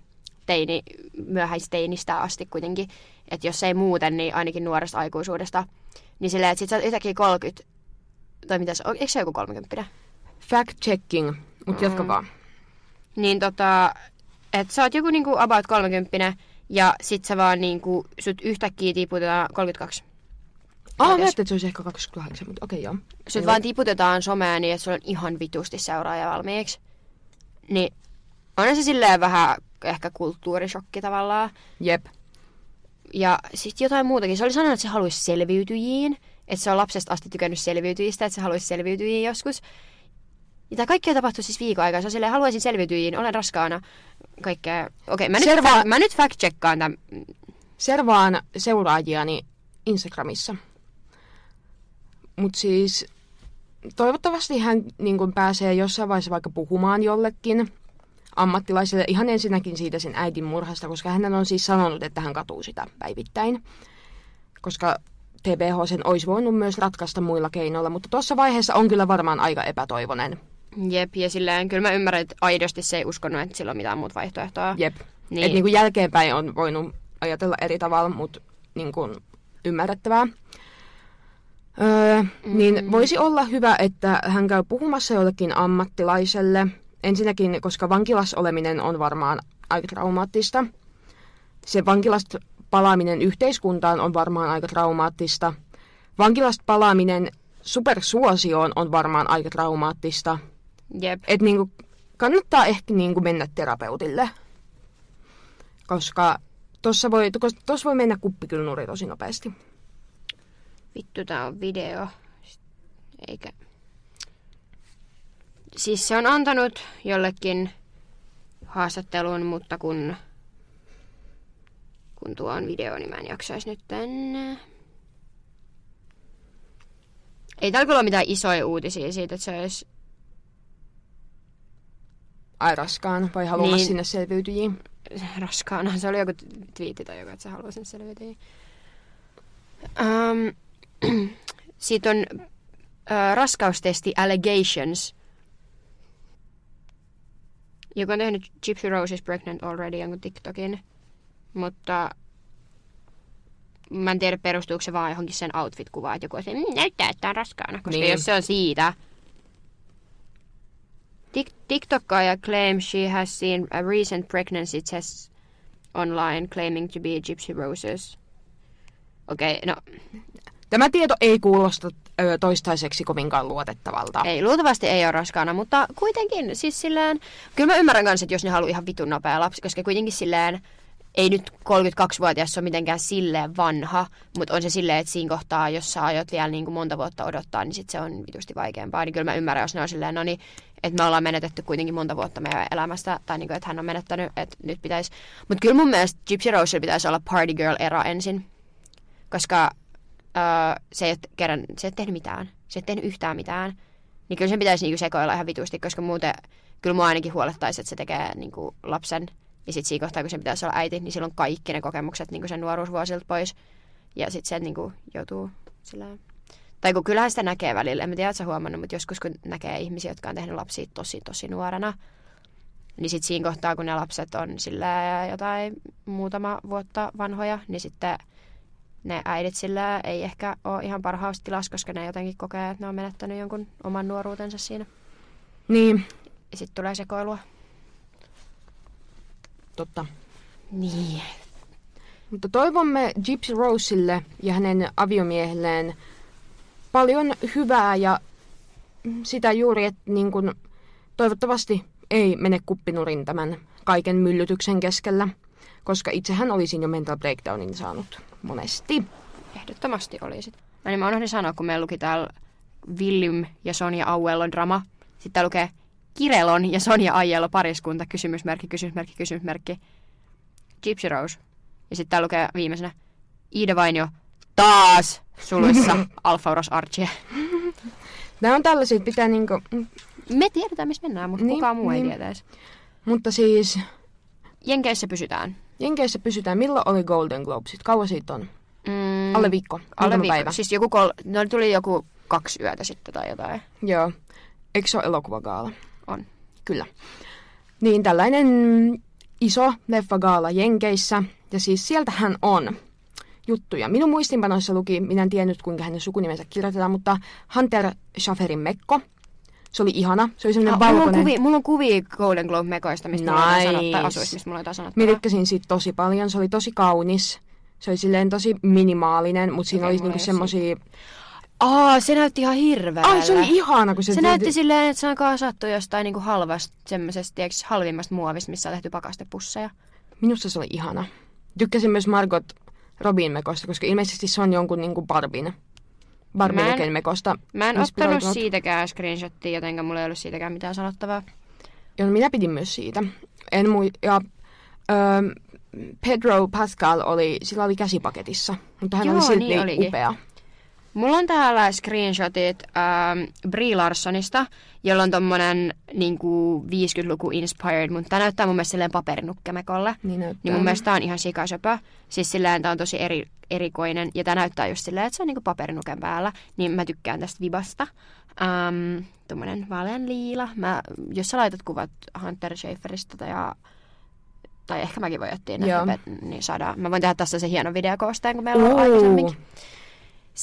S2: teini, myöhäisteinistä asti kuitenkin. Että jos ei muuten, niin ainakin nuoresta aikuisuudesta. Niin silleen, että sit sä oot yhtäkkiä 30, tai mitä se on, eikö se joku 30?
S1: Fact checking, mutta jatka vaan.
S2: Niin tota, että sä oot joku niinku about 30 ja sit sä vaan niinku, sut yhtäkkiä tiputetaan 32.
S1: Ah, mä
S2: Edes.
S1: ajattelin, että se olisi ehkä 28, mutta okei joo.
S2: Sut vaan tiputetaan someen niin, että sulla on ihan vitusti seuraaja valmiiksi. Niin on se silleen vähän ehkä kulttuurishokki tavallaan.
S1: Jep.
S2: Ja sitten jotain muutakin. Se oli sanonut, että se haluaisi selviytyjiin. Että se on lapsesta asti tykännyt selviytyjistä, että se haluaisi selviytyjiin joskus. Ja tämä kaikkea tapahtui siis viikon aikaa. Se on silleen, haluaisin selviytyjiin, olen raskaana. Kaikkea. Okei, mä, nyt
S1: Serva-
S2: fa- mä nyt fact-checkkaan tämän.
S1: Servaan seuraajiani Instagramissa. Mutta siis toivottavasti hän niin kun pääsee jossain vaiheessa vaikka puhumaan jollekin ammattilaiselle ihan ensinnäkin siitä sen äidin murhasta, koska hän on siis sanonut, että hän katuu sitä päivittäin. Koska TBH sen olisi voinut myös ratkaista muilla keinoilla, mutta tuossa vaiheessa on kyllä varmaan aika epätoivonen.
S2: Jep, ja silleen, kyllä mä ymmärrän, että aidosti se ei uskonut, että sillä on mitään muuta vaihtoehtoa.
S1: Jep.
S2: Niin.
S1: Niin. Et niin kuin jälkeenpäin on voinut ajatella eri tavalla, mutta niin kuin ymmärrettävää. Öö, mm. Niin voisi olla hyvä, että hän käy puhumassa jollekin ammattilaiselle. Ensinnäkin, koska vankilassa oleminen on varmaan aika traumaattista. Se vankilasta palaaminen yhteiskuntaan on varmaan aika traumaattista. Vankilasta palaaminen supersuosioon on varmaan aika traumaattista.
S2: Jep.
S1: Et niinku, kannattaa ehkä niinku mennä terapeutille. Koska tossa voi, tossa voi mennä kuppikylnuri tosi nopeasti.
S2: Vittu, tää on video. Eikä... Siis se on antanut jollekin haastattelun, mutta kun, kun tuo on video, niin mä en jaksaisi nyt tänne. Ei täällä kyllä ole mitään isoja uutisia siitä, että se olisi...
S1: Ai raskaan vai haluamassa
S2: Niin.
S1: sinne selviytyjiin.
S2: raskaana. Se oli joku twiitti tai joku, että sä haluaisin selvitä. Um, Sitten on uh, raskaustesti allegations. Joku on tehnyt Gypsy Rose is pregnant already jonkun TikTokin. Mutta mä en tiedä perustuuko se vaan johonkin sen outfit-kuvaan, että joku se, "Mm, näyttää, että on raskaana. Koska
S1: Niin.
S2: jos se on siitä, Tik- TikTokkaaja claims she has seen a recent pregnancy test online claiming to be Gypsy Roses. Okei, okay, no
S1: Tämä tieto ei kuulosta ö, toistaiseksi kovinkaan luotettavalta.
S2: ei, luultavasti ei ole raskaana, mutta kuitenkin siis silleen, kyllä mä ymmärrän kanssa, että jos ne haluaa ihan vitun nopea lapsi, koska kuitenkin silleen, ei nyt 32-vuotias ole mitenkään silleen vanha, mutta on se silleen, että siinä kohtaa, jos sä aiot vielä niin kuin monta vuotta odottaa, niin sit se on vitusti vaikeampaa. Niin kyllä mä ymmärrän, jos ne on silleen, no niin, että me ollaan menetetty kuitenkin monta vuotta meidän elämästä, tai niin kuin, että hän on menettänyt, että nyt pitäisi. Mutta kyllä mun mielestä Gypsy Rose pitäisi olla Party Girl-era ensin, koska öö, se, ei ole kerran, se ei ole tehnyt mitään. Se ei ole tehnyt yhtään mitään. Niin kyllä sen pitäisi niinku sekoilla ihan vitusti, koska muuten kyllä mua ainakin huolettaisi, että se tekee niinku lapsen. Ja sitten siinä kohtaa, kun sen pitäisi olla äiti, niin silloin kaikki ne kokemukset niinku sen nuoruusvuosilta pois. Ja sitten se niinku joutuu sillä Tai kun kyllähän sitä näkee välillä. En tiedä, että sä huomannut, mutta joskus kun näkee ihmisiä, jotka on tehnyt lapsia tosi, tosi nuorena, niin sitten siinä kohtaa, kun ne lapset on sillä jotain muutama vuotta vanhoja, niin sitten ne äidit sillä ei ehkä ole ihan parhaassa tilassa, koska ne jotenkin kokee, että ne on menettänyt jonkun oman nuoruutensa siinä.
S1: Niin,
S2: Ja sitten tulee sekoilua.
S1: totta.
S2: Niin.
S1: Mutta toivomme Gypsy Roselle ja hänen aviomiehelleen paljon hyvää ja sitä juuri, että niin kun, toivottavasti ei mene kuppinurin tämän kaiken myllytyksen keskellä, koska itsehän olisin jo mental breakdownin saanut monesti.
S2: Ehdottomasti olisit. Mä, niin mä unohdin sanoa, kun meillä luki täällä William ja Sonja Auellon drama. Sitten lukee Kirelon ja Sonja Aiello pariskunta, kysymysmerkki, kysymysmerkki, kysymysmerkki. Gypsy Rose. Ja sitten täällä lukee viimeisenä Iida Vainio taas suluissa Alfauros Archie.
S1: Nämä on tällaisia, että pitää niinku...
S2: Me tiedetään, missä mennään, mutta
S1: Niin,
S2: kukaan muu ei
S1: niin.
S2: tietäisi.
S1: Mutta siis
S2: Jenkeissä pysytään.
S1: Jenkeissä pysytään. Milloin oli Golden Globesit? Kauan siitä on?
S2: Mm,
S1: Alle viikko.
S2: alle viikko.
S1: päivä.
S2: Siis joku kol... no, tuli joku kaksi yötä sitten tai jotain.
S1: Joo. Eikö se ole elokuvagaala?
S2: On.
S1: Kyllä. Niin tällainen iso leffagaala Jenkeissä. Ja siis sieltähän on juttuja. Minun muistinpanoissa luki, minä en tiennyt kuinka hänen sukunimensä kirjoitetaan, mutta Hunter Schafferin Mekko. Se oli ihana. Se oli semmoinen
S2: Ah, mulla, on
S1: valkoinen.
S2: kuvia, mulla on kuvia Golden Globe-mekoista, mistä mulla on
S1: Nice.
S2: asuista, mistä mulla on
S1: Minä
S2: sanottavaa.
S1: tykkäsin siitä tosi paljon. Se oli tosi kaunis. Se oli silleen tosi minimaalinen, mutta siinä
S2: Okei,
S1: oli niinku
S2: ei
S1: semmosia...
S2: Aa, se näytti ihan hirveältä.
S1: Ai, se oli ihana, kun se...
S2: Se näytti silleen, että se on kasattu jostain niinku halvasta, semmoisesta, tiedätkö, halvimmasta muovista, missä on tehty pakastepusseja.
S1: Minusta se oli ihana. Tykkäsin myös Margot Robin mekosta, koska ilmeisesti se on jonkun niinku Barbin. Leken mekosta.
S2: Mä en ottanut siitäkään screenshottia, jotenka mulla ei ollut siitäkään mitään sanottavaa.
S1: Ja minä pidin myös siitä. En mui... Ja, öö, Pedro Pascal oli, sillä oli käsipaketissa, mutta hän
S2: Joo,
S1: oli silti
S2: niin olikin.
S1: upea.
S2: Mulla on täällä screenshotit ähm, Brie Larsonista, jolla on tommonen niinku 50-luku inspired, mutta tää näyttää mun mielestä silleen paperinukkemekolle.
S1: Niin näyttää.
S2: Niin mun mielestä tää on ihan sikasöpö. Siis silleen tää on tosi eri, erikoinen. Ja tää näyttää just silleen, että se on niinku paperinuken päällä. Niin mä tykkään tästä vibasta. Um, tommonen vaalean liila. Mä, jos sä laitat kuvat Hunter Schaferista tai, ja, tai ehkä mäkin voin jättää ne, niin saadaan. Mä voin tehdä tässä se hieno videokoosteen, kun meillä on aikaisemminkin.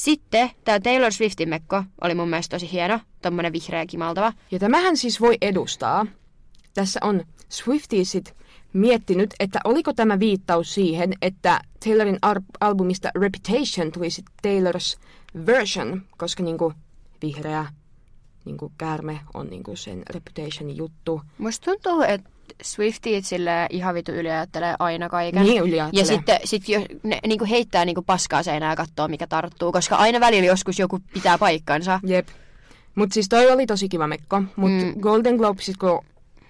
S2: Sitten tää Taylor Swiftin mekko oli mun mielestä tosi hieno. Tommonen vihreä kimaltava.
S1: Ja tämähän siis voi edustaa. Tässä on Swiftiesit miettinyt, että oliko tämä viittaus siihen, että Taylorin ar- albumista Reputation tulisi Taylor's version, koska niinku vihreä niinku käärme on niinku sen Reputationin juttu.
S2: Musta tuntuu, että Swiftit sille ihan vitu yliajattelee aina kaiken.
S1: Niin
S2: Ja
S1: yliajattelee.
S2: sitten sit jo, ne niinku heittää niinku paskaa seinään ja katsoo, mikä tarttuu, koska aina välillä joskus joku pitää paikkansa.
S1: Jep. Mutta siis toi oli tosi kiva mekko. Mutta
S2: Mm.
S1: Golden Globesit, kun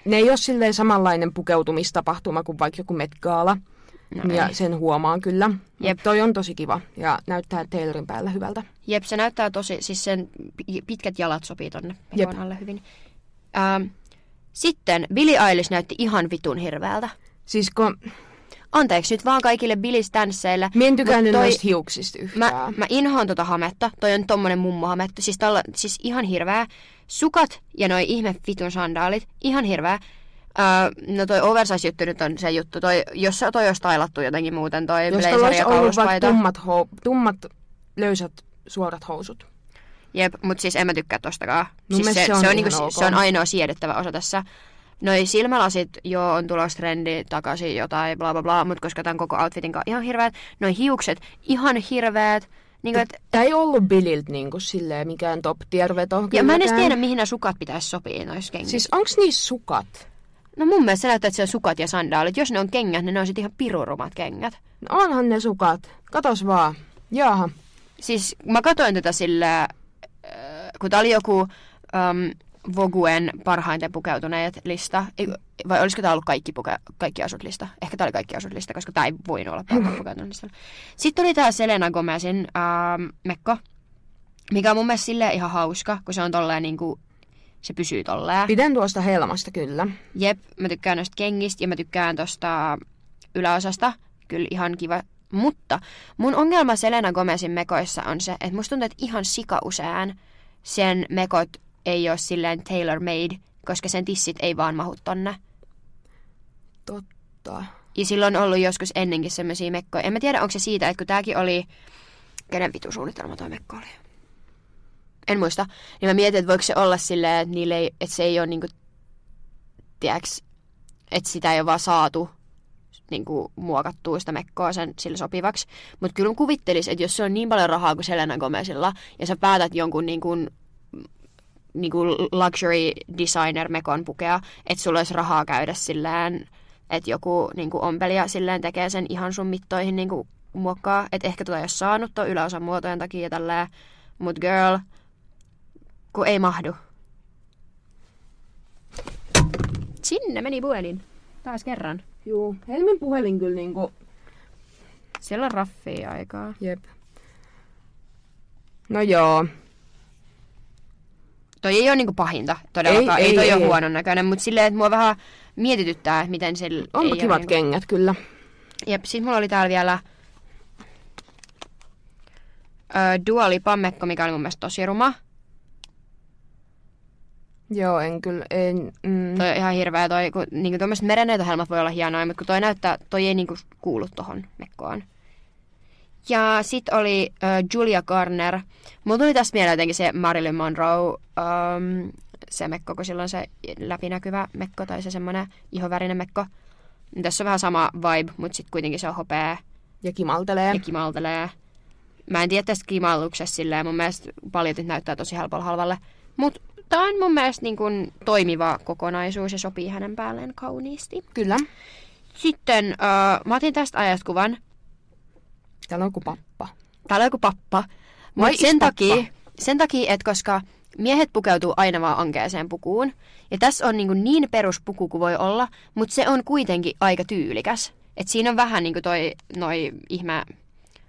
S1: ne ei ole silleen samanlainen pukeutumistapahtuma kuin vaikka joku Met Gala.
S2: No
S1: ja
S2: ei.
S1: sen huomaan kyllä.
S2: Jep.
S1: Mut toi on tosi kiva ja näyttää Taylorin päällä hyvältä.
S2: Jep, se näyttää tosi, siis sen pi- pitkät jalat sopii tonne
S1: Jep.
S2: mekon alle hyvin. Ähm, sitten Billie Eilish näytti ihan vitun hirveältä.
S1: Siis kun
S2: Anteeksi nyt vaan kaikille Billie Stansseille.
S1: Mä en tykännyt
S2: toi-
S1: noista hiuksista yhtään.
S2: Mä, mä inhoan tota hametta. Toi on tommonen mummohametta. Siis, tällä, siis ihan hirveä. Sukat ja noi ihme vitun sandaalit. Ihan hirveä. Öö, no toi oversize juttu nyt on se juttu. Toi, jos se toi on stylattu jotenkin muuten, toi
S1: Jos tuolla olisi ollut vaikka tummat, hou- tummat, löysät, suorat housut.
S2: Jep, mut siis en mä tykkää tostakaan. Siis se,
S1: se on
S2: se, on niinku,
S1: ok.
S2: se on ainoa siedettävä osa tässä. Noi silmälasit, joo, on tulossa trendi takaisin jotain, bla bla bla, mut koska tämän koko outfitin kanssa ihan hirveät. Noi hiukset, ihan hirveät. Niinku, et,
S1: Tämä ei ollut Billilt niinku silleen mikään top tier veto.
S2: ja mä en edes tiedä, mihin nämä sukat pitäisi sopia noissa kengissä.
S1: Siis onks niissä sukat?
S2: No mun mielestä se näyttää, että se on sukat ja sandaalit. Jos ne on kengät, niin ne on sitten ihan pirurumat kengät.
S1: No onhan ne sukat. Katos vaan. Jaaha.
S2: Siis mä katsoin tätä sillä, kun tää oli joku ähm, Voguen parhaiten pukeutuneet lista. Vai olisiko tää ollut kaikki, puke, kaikki asut lista? Ehkä tää oli kaikki asut lista, koska tää ei voinut olla parhaiten pukeutunut listalla. Sitten oli tää Selena Gomezin ähm, mekko, mikä on mun mielestä silleen ihan hauska, kun se on tolleen niinku, se pysyy tolleen.
S1: Pidän tuosta helmasta kyllä.
S2: Jep, mä tykkään noista kengistä ja mä tykkään tosta yläosasta. Kyllä ihan kiva. Mutta mun ongelma Selena Gomezin mekoissa on se, että musta tuntuu, että ihan sika usein sen mekot ei ole silleen tailor made, koska sen tissit ei vaan mahu tonne.
S1: Totta.
S2: Ja silloin on ollut joskus ennenkin semmoisia mekkoja. En mä tiedä, onko se siitä, että kun tääkin oli... Kenen vitu suunnitelma toi mekko oli? En muista. Niin mä mietin, että voiko se olla silleen, että, niille ei, että se ei ole niinku... Tiedäks, että sitä ei ole vaan saatu niinku, muokattua sitä mekkoa sen sille sopivaksi. Mutta kyllä kuvittelis, että jos se on niin paljon rahaa kuin Selena Gomezilla, ja sä päätät jonkun niinku, niinku luxury designer mekon pukea, että sulla olisi rahaa käydä silleen, että joku niinku ompelija silleen tekee sen ihan sun mittoihin niinku muokkaa. Että ehkä tota ei ole saanut tuon yläosan muotojen takia ja tälleen. Mut girl, kun ei mahdu. Sinne meni puhelin. Taas kerran.
S1: Juu, Helmin puhelin kyllä niinku...
S2: Siellä on raffia aikaa.
S1: Jep. No joo.
S2: Toi ei ole niinku pahinta todellakaan.
S1: Ei,
S2: Ei,
S1: ei,
S2: toi
S1: ei,
S2: ole
S1: ei.
S2: huonon näköinen, mutta silleen, että mua vähän mietityttää, että miten sillä
S1: Onpa
S2: ei
S1: kivat
S2: niinku...
S1: kengät kyllä.
S2: Jep, sit mulla oli täällä vielä ö, Dua Lipan mekko, mikä oli mun mielestä tosi ruma.
S1: Joo, en kyllä, en... Mm.
S2: Toi on ihan hirveä toi, kun niinku tuommoiset merenneitohelmat voi olla hienoja, mutta kun toi näyttää, toi ei niinku kuulu tohon mekkoon. Ja sit oli äh, Julia Garner. Mulla tuli tästä mieleen jotenkin se Marilyn Monroe, ähm, se mekko, kun sillä on se läpinäkyvä mekko tai se semmonen ihovärinen mekko. Tässä on vähän sama vibe, mutta sitten kuitenkin se on hopea
S1: Ja kimaltelee.
S2: ja kimaltelee. Mä en tiedä tästä kimalluksesta silleen, mun mielestä paljotit näyttää tosi helpolla halvalle. Mutta tää on mun mielestä niin kun toimiva kokonaisuus ja sopii hänen päälleen kauniisti.
S1: Kyllä.
S2: Sitten uh, mä otin tästä ajasta kuvan.
S1: Täällä on joku pappa.
S2: Täällä on joku pappa. Mut sen
S1: pappa?
S2: takia, sen takia, että koska miehet pukeutuu aina vaan ankeeseen pukuun. Ja tässä on niin, niin peruspuku kuin voi olla, mutta se on kuitenkin aika tyylikäs. Et siinä on vähän niin kuin toi noi ihme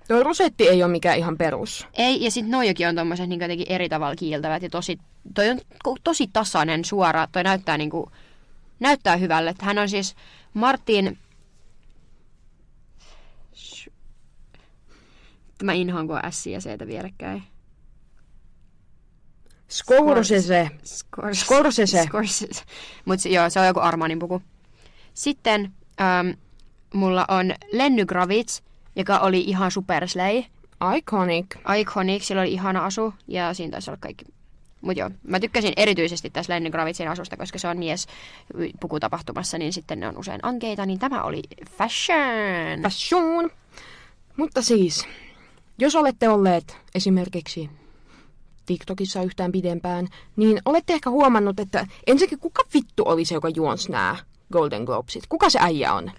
S1: Tuo rosetti ei ole mikään ihan perus.
S2: Ei, ja sitten noijokin on tommoset niin jotenkin eri tavalla kiiltävät ja tosi, toi on tosi tasainen suora, toi näyttää niinku, näyttää hyvälle. Hän on siis Martin, Mä inhoan, kun S ja C vierekkäin.
S1: Scorsese.
S2: Scors-
S1: Scorsese.
S2: Scorsese. Mutta joo, se on joku Armanin puku. Sitten ähm, mulla on Lenny Gravitz, joka oli ihan superslay.
S1: Iconic.
S2: Iconic, sillä oli ihana asu ja siinä taisi olla kaikki. Mut joo, mä tykkäsin erityisesti tässä Lenny Gravitzin asusta, koska se on mies pukutapahtumassa, niin sitten ne on usein ankeita, niin tämä oli fashion.
S1: Passion. Mutta siis, jos olette olleet esimerkiksi TikTokissa yhtään pidempään, niin olette ehkä huomannut, että ensinnäkin kuka vittu oli se, joka juonsi nämä Golden Globesit? Kuka se äijä on?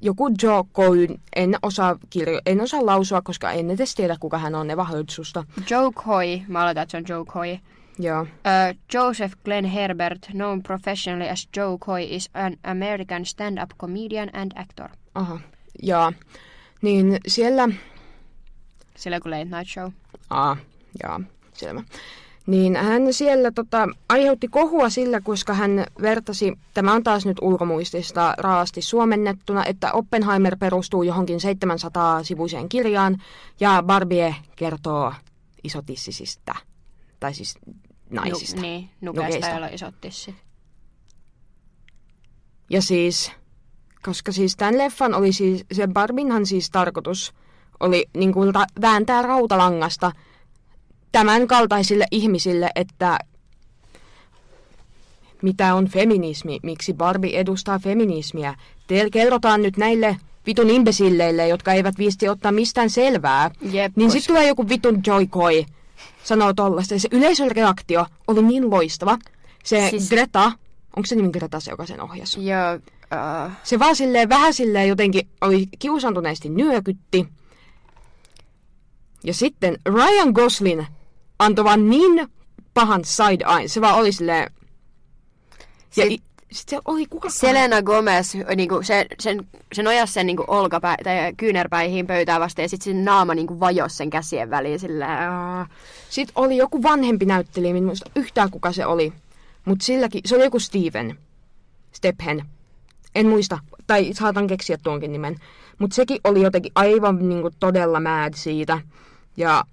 S1: Joku Joe Coyne, en osaa, kirjo- en osaa lausua, koska en edes tiedä, kuka hän on, ne vaan heard susta.
S2: Joe Coy, mä aloitan, että se on Joe Coy.
S1: Joo.
S2: Uh, Joseph Glenn Herbert, known professionally as Joe Coy, is an American stand-up comedian and actor.
S1: Aha. Ja, niin siellä
S2: on joku late night show.
S1: Aa, jaa, selvä. Niin hän siellä tota, aiheutti kohua sillä, koska hän vertasi, tämä on taas nyt ulkomuistista raasti suomennettuna, että Oppenheimer perustuu johonkin 700-sivuiseen kirjaan ja Barbie kertoo isotissisistä, tai siis naisista.
S2: Nu, niin, nukeista, joilla on isot tissit.
S1: Ja siis, koska siis tämän leffan oli siis, se Barbinhan siis tarkoitus oli niin kuin ra- vääntää rautalangasta tämän kaltaisille ihmisille, että mitä on feminismi, miksi Barbie edustaa feminismiä. Teille kerrotaan nyt näille vitun imbesilleille, jotka eivät viisti ottaa mistään selvää.
S2: Jep,
S1: niin sitten tulee joku vitun Joy Koi, sanoo tollasta. Ja se yleisön reaktio oli niin loistava. Se
S2: Siis-.
S1: Greta, onko se nimi Greta se, joka sen ohjasi?
S2: Joo, uh,
S1: Se vaan silleen vähän silleen jotenkin oli kiusantuneesti nyökytti. Ja sitten Ryan Gosling antoi vaan niin pahan side eye. Se vaan oli silleen... Ja
S2: Sit-
S1: sit se oli kuka...
S2: Selena Gomez, niinku, se, sen, se nojasi sen niinku olkapä, tai kyynärpäihin pöytää vasten, ja sitten sen naama niinku vajosi sen käsien väliin aah.
S1: Sitten oli joku vanhempi näyttelijä, en muista yhtään kuka se oli. Mutta silläkin, se oli joku Steven. Stephen. En muista, tai saatan keksiä tuonkin nimen. Mutta sekin oli jotenkin aivan niinku todella mad siitä. Ja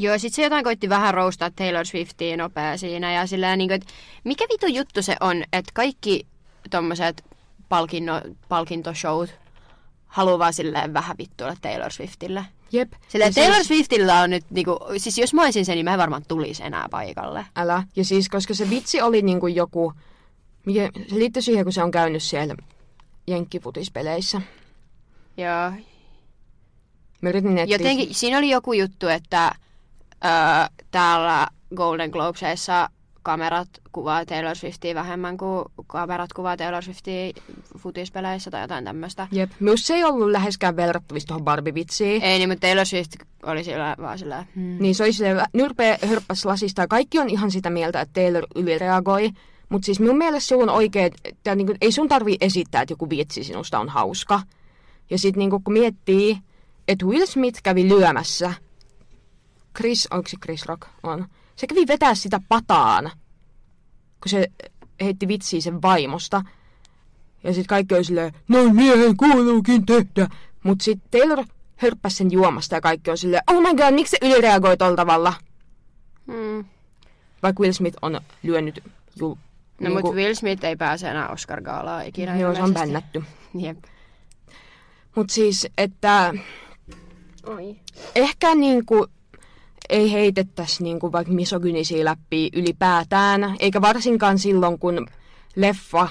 S2: Joo, sit se jotain koitti vähän roustaa Taylor Swiftia nopea siinä, ja sillä niinku, että mikä vitu juttu se on, että kaikki tommoset palkinno, palkintoshowt haluaa vaan silleen vähän vittuilla Taylor Swiftille.
S1: jep.
S2: Silleen
S1: ja
S2: Taylor
S1: siis,
S2: Swiftillä on nyt, niinku, siis jos mä olisin se, niin mä en varmaan tulisi enää paikalle.
S1: Älä. Ja siis, koska se vitsi oli niinku joku... Mikä, se liittyy siihen, kun se on käynyt siellä jenkkifutispeissä.
S2: Joo,
S1: Mä yritin etsiä...
S2: Jotenkin siinä oli joku juttu, että öö, täällä Golden Globesissa kamerat kuvaa Taylor Swiftia vähemmän kuin kamerat kuvaa Taylor Swiftia futispeleissä tai jotain tämmöistä.
S1: Jep. Myös se ei ollut läheskään verrattavissa tuohon Barbie-vitsiin.
S2: Ei niin, mutta Taylor Swift oli sillä vaan sillä... Hmm.
S1: Niin se oli silleen, nyrpeä hörppäs lasista ja kaikki on ihan sitä mieltä, että Taylor ylireagoi. Mutta siis mun mielestä se on oikein, että niin ei sun tarvii esittää, että joku vitsi sinusta on hauska. Ja sitten niin kun miettii, että Will Smith kävi lyömässä, Chris, onko se Chris Rock? On. Se kävi vetää sitä pataan, kun se heitti vitsiä sen vaimosta. Ja sitten kaikki oli silleen, no miehen kuuluukin tehdä. Mutta sitten Taylor hörppäsi sen juomasta ja kaikki on silleen, oh my god, miksi se ylireagoi tuolla tavalla?
S2: Hmm.
S1: Vaikka Will Smith on lyönyt jul...
S2: No
S1: niinku-
S2: mutta Will Smith ei pääse enää Oscar-gaalaa ikinä.
S1: Joo, se on bännätty.
S2: Jep.
S1: Mutta siis, että
S2: Oi.
S1: ehkä niinku ei heitettäisi niinku vaikka misogynisiä läpi ylipäätään, eikä varsinkaan silloin, kun leffa,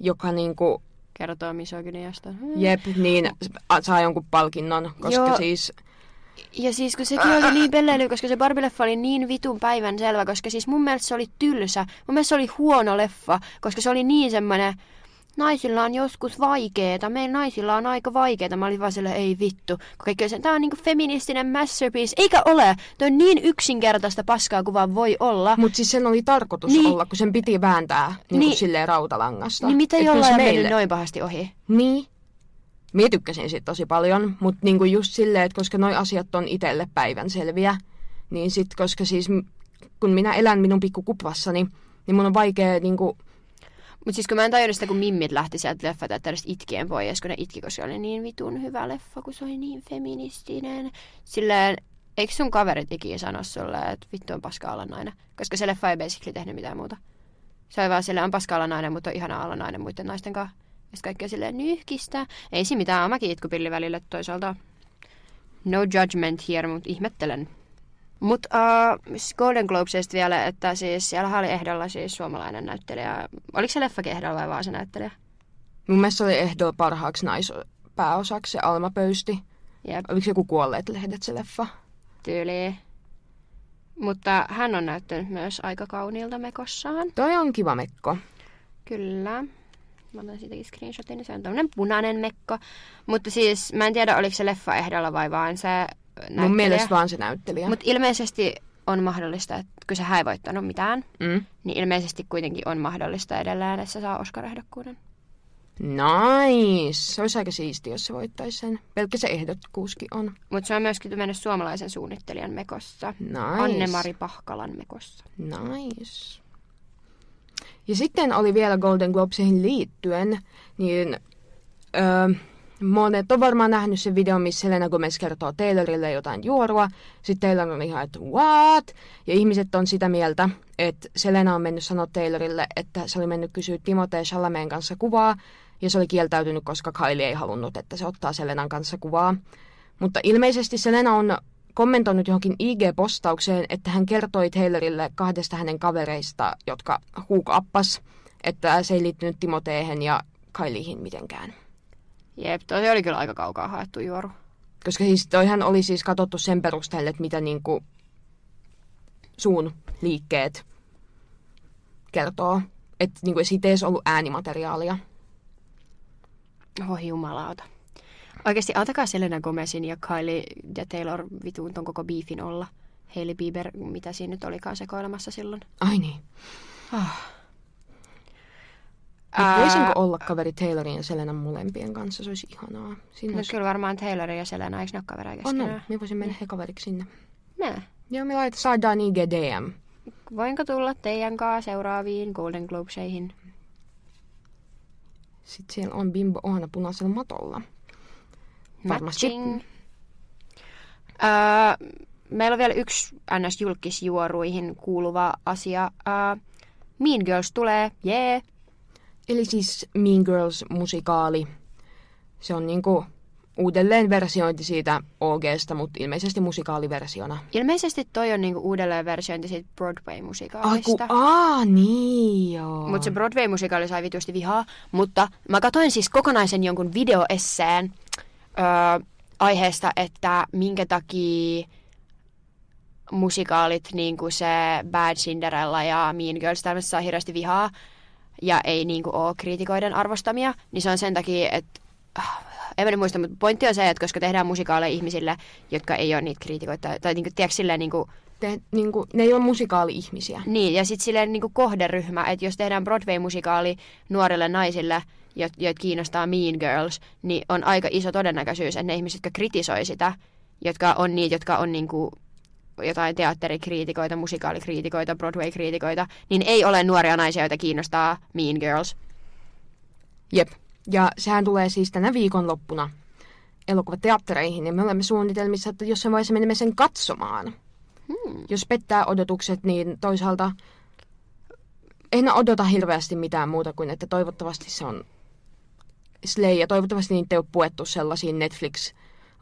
S1: joka niinku,
S2: Kertoo misogyniasta.
S1: jep, niin saa jonkun palkinnon, koska
S2: Joo.
S1: siis,
S2: Ja siis kun sekin oli niin pelleily, koska se Barbie-leffa oli niin vitun päivän selvä, koska siis mun mielestä se oli tylsä. Mun mielestä se oli huono leffa, koska se oli niin semmoinen, naisilla on joskus vaikeeta, meillä naisilla on aika vaikeeta. Mä olin vaan silleen, ei vittu. Kun kaikki oli se, tää on niinku feministinen masterpiece. Eikä ole. Toi on niin yksinkertaista paskaa kuin vaan voi olla.
S1: mutta siis sen oli tarkoitus
S2: Niin.
S1: olla, kun sen piti vääntää niinku
S2: Niin.
S1: silleen rautalangasta.
S2: Niin mitä jollain on mennyt
S1: meille-
S2: noin pahasti ohi?
S1: Niin. Mie tykkäsin siitä tosi paljon, mutta niinku just silleen, että koska noi asiat on itselle päivänselviä, niin sit koska siis kun minä elän minun pikkukuplassani, niin mun on vaikea niinku,
S2: Mutta siis kun mä en tajunnut sitä, kun mimmit lähti sieltä leffateatterista itkien pois, kun ne itki, koska se oli niin vitun hyvä leffa, kun se oli niin feministinen. Silleen, eikö sun kaverit ikinä sano sulle, että vittu on paska olla nainen? Koska se leffa ei basically tehnyt mitään muuta. Se oli vaan silleen, on paska olla nainen, mutta on ihana olla nainen muiden naisten kanssa. Ja kaikki on silleen nyhkistä. Ei siinä mitään, mäkin itkupilli välillä toisaalta. No judgment here, mutta ihmettelen. Mutta uh, Golden Globesista vielä, että siis siellä oli ehdolla siis suomalainen näyttelijä. Oliko se leffakin ehdolla vai vaan se näyttelijä?
S1: mun mielestä se oli ehdolla parhaaksi naispääosaksi se Alma Pöysti.
S2: Jep,
S1: Oliko se joku kuolleet lehdet se leffa?
S2: tyyli. Mutta hän on näyttänyt myös aika kauniilta mekossaan.
S1: Toi on kiva mekko.
S2: Kyllä. Mä otan siitäkin screenshotin, niin se on tämmönen punainen mekko. Mutta siis mä en tiedä, oliko se leffa ehdolla vai vaan se näyttelijä.
S1: Mun mielestä vaan se näyttelijä.
S2: Mutta ilmeisesti on mahdollista, että kun se ei voittanut mitään,
S1: Mm.
S2: niin ilmeisesti kuitenkin on mahdollista edelleen, että se saa Oscar-ehdokkuuden.
S1: Nice. Se olisi aika siisti, jos se voittaisi sen. Pelkkä se ehdokkuuskin on.
S2: Mutta se on myöskin mennyt suomalaisen suunnittelijan mekossa.
S1: Nice.
S2: Anne-Mari Pahkalan mekossa.
S1: Nice. Ja sitten oli vielä Golden Globesihin liittyen, niin öö, monet on varmaan nähnyt sen videon, missä Selena Gomez kertoo Taylorille jotain juorua. Sitten Taylor on ihan, että what? Ja ihmiset on sitä mieltä, että Selena on mennyt sanoa Taylorille, että se oli mennyt kysyä Timothée Chalameen kanssa kuvaa, ja se oli kieltäytynyt, koska Kylie ei halunnut, että se ottaa Selenan kanssa kuvaa. Mutta ilmeisesti Selena on kommentoinut johonkin IG-postaukseen, että hän kertoi Taylorille kahdesta hänen kavereista, jotka huukappas, että se ei liittynyt Timoteehen ja Kylieihin mitenkään.
S2: Jep, toi oli kyllä aika kaukaa haettu juoru.
S1: Koska siis toihan oli siis katsottu sen perusteella, että mitä niinku suun liikkeet kertoo. Että niinku siitä ei edes ollut äänimateriaalia.
S2: Oh jumalauta. Oikeasti antakaa Selena Gomezin ja Kylie ja Taylor vituun ton koko beefin olla. Hailey Bieber, mitä siinä nyt olikaan sekoilemassa silloin.
S1: Ai niin.
S2: Ah. Ää,
S1: voisinko olla kaveri Taylorin ja Selenan molempien kanssa? Se olisi ihanaa. Siinä
S2: No kyllä varmaan Taylor ja Selena, eikö ne ole kavereja
S1: On, on.
S2: keskenään?
S1: Me voisin mennä he kaveriksi sinne.
S2: Nää.
S1: Joo, me laitat, saadaan IG DM.
S2: Voinko tulla teidän kanssa seuraaviin Golden Globeseihin?
S1: Sitten siellä on Bimbo Ohana punaisella matolla. Varmasti.
S2: Öö, meillä on vielä yksi NS-julkisjuoruihin kuuluva asia. Öö, mean Girls tulee, jee. Yeah.
S1: Eli siis Mean Girls-musikaali. Se on niinku uudelleen versiointi siitä OGsta, mutta ilmeisesti musikaaliversiona.
S2: Ilmeisesti toi on niinku uudelleen versiointi siitä Broadway-musikaalista.
S1: aa, niin joo.
S2: Mutta se Broadway-musikaali sai vitusti vihaa. Mutta mä katsoin siis kokonaisen jonkun videoesseen öö, aiheesta, että minkä takia musikaalit, niin kuin se Bad Cinderella ja Mean Girls, tämmöistä saa hirveästi vihaa ja ei niin kuin ole kriitikoiden arvostamia, niin se on sen takia, että ah, en mä muista, mutta pointti on se, että koska tehdään musikaaleja ihmisille, jotka ei ole niitä kriitikoita, tai niin kuin, tiedätkö, silleen niin kuin,
S1: Te, niin kuin, ne ei ole musikaali-ihmisiä.
S2: niin, ja sitten silleen niin kuin kohderyhmä, että jos tehdään Broadway-musikaali nuorille naisille, jo- joita kiinnostaa Mean Girls, niin on aika iso todennäköisyys, että ne ihmiset, jotka kritisoi sitä, jotka on niitä, jotka on niin kuin jotain teatterikriitikoita, musikaalikriitikoita, Broadway-kriitikoita, niin ei ole nuoria naisia, joita kiinnostaa Mean Girls.
S1: Jep. Ja sehän tulee siis tänä viikonloppuna elokuvateattereihin, ja me olemme suunnitelmissa, että jossain vaiheessa menemme sen katsomaan.
S2: Hmm.
S1: Jos pettää odotukset, niin toisaalta en odota hirveästi mitään muuta kuin, että toivottavasti se on Slay, ja toivottavasti niitä ei ole puettu sellaisiin Netflix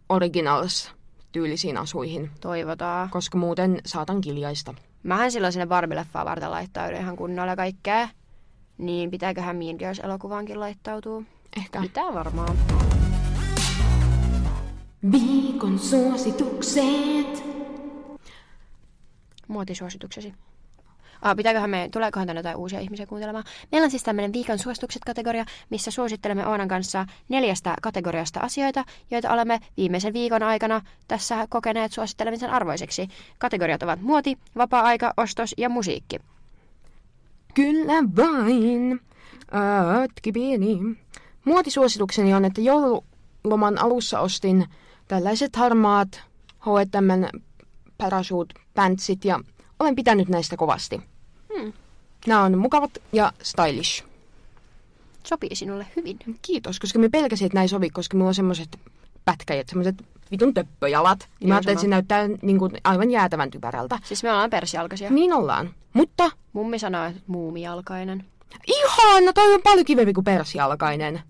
S1: Originals tyylisiin asuihin,
S2: Toivotaan.
S1: koska muuten saatan kiljaista.
S2: Mähän silloin sinne Barbie-leffaan varten laittaudun ihan kunnolla kaikkea. Niin pitääköhän Mean Girls-elokuvaankin laittautua?
S1: Ehkä.
S2: Pitää varmaan.
S1: Viikon suositukset.
S2: Muotisuosituksesi. Ah, pitääköhän me, tuleekohan tänne jotain uusia ihmisiä kuuntelemaan? Meillä on siis tämmöinen viikon suositukset-kategoria, missä suosittelemme Oonan kanssa neljästä kategoriasta asioita, joita olemme viimeisen viikon aikana tässä kokeneet suosittelemisen arvoiseksi. Kategoriat ovat muoti, vapaa-aika, ostos ja musiikki.
S1: Kyllä vain. Ötki pieni. Muotisuositukseni on, että joululoman alussa ostin tällaiset harmaat H&M parachute pantsit ja olen pitänyt näistä kovasti.
S2: Hmm.
S1: Nämä on mukavat ja stylish.
S2: Sopii sinulle hyvin.
S1: Kiitos, koska me pelkäsin, että näin sovi, koska minulla on semmoiset pätkäjät, semmoiset vitun töppöjalat. Niin
S2: Joo,
S1: mä ajattelin, että se näyttää niin kuin, aivan jäätävän typerältä.
S2: Siis me ollaan persialkaisia.
S1: Niin ollaan. Mutta
S2: Mummi sanoo, että muumijalkainen.
S1: ihana, toi on paljon kivempi kuin persialkainen.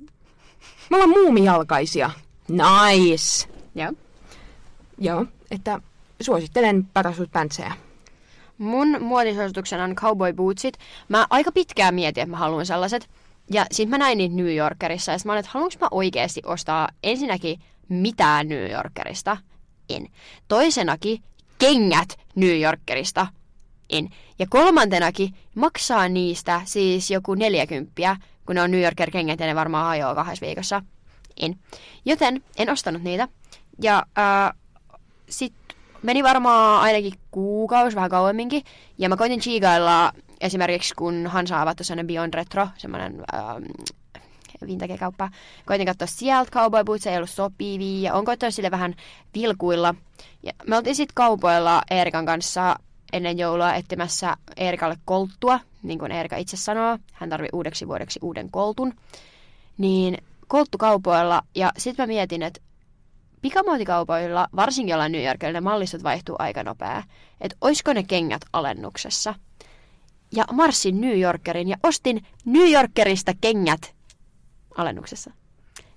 S1: Me ollaan muumijalkaisia. Nice.
S2: Joo.
S1: Joo, että suosittelen parasut päntsejä.
S2: Mun muotisuosituksena on cowboy bootsit. Mä aika pitkään mietin, että mä haluan sellaiset. Ja sit mä näin niitä New Yorkerissa ja sit mä olin, että haluanko mä oikeasti ostaa ensinnäkin mitään New Yorkerista? En. Toisenakin kengät New Yorkerista? En. Ja kolmantenakin maksaa niistä siis joku 40, kun ne on New Yorker kengät ja ne varmaan hajoaa kahdessa viikossa. En. Joten en ostanut niitä. Ja äh, sitten meni varmaan ainakin kuukausi, vähän kauemminkin. Ja mä koitin chiigailla esimerkiksi, kun Hansa avattu sellainen Beyond Retro, semmoinen ähm, vintage-kauppa. Koitin katsoa sieltä cowboy boots, ei ollut sopivia. Ja on koittanut sille vähän vilkuilla. Ja me oltiin sitten kaupoilla Eerikan kanssa ennen joulua etsimässä Eerikalle kolttua, niin kuin Eerika itse sanoo. Hän tarvii uudeksi vuodeksi uuden koltun. Niin kolttukaupoilla. Ja sitten mä mietin, että pikamuotikaupoilla, varsinkin jollain New Yorkilla, ne mallistot vaihtuu aika nopea. Että oisko ne kengät alennuksessa. Ja marssin New Yorkerin ja ostin New Yorkerista kengät alennuksessa.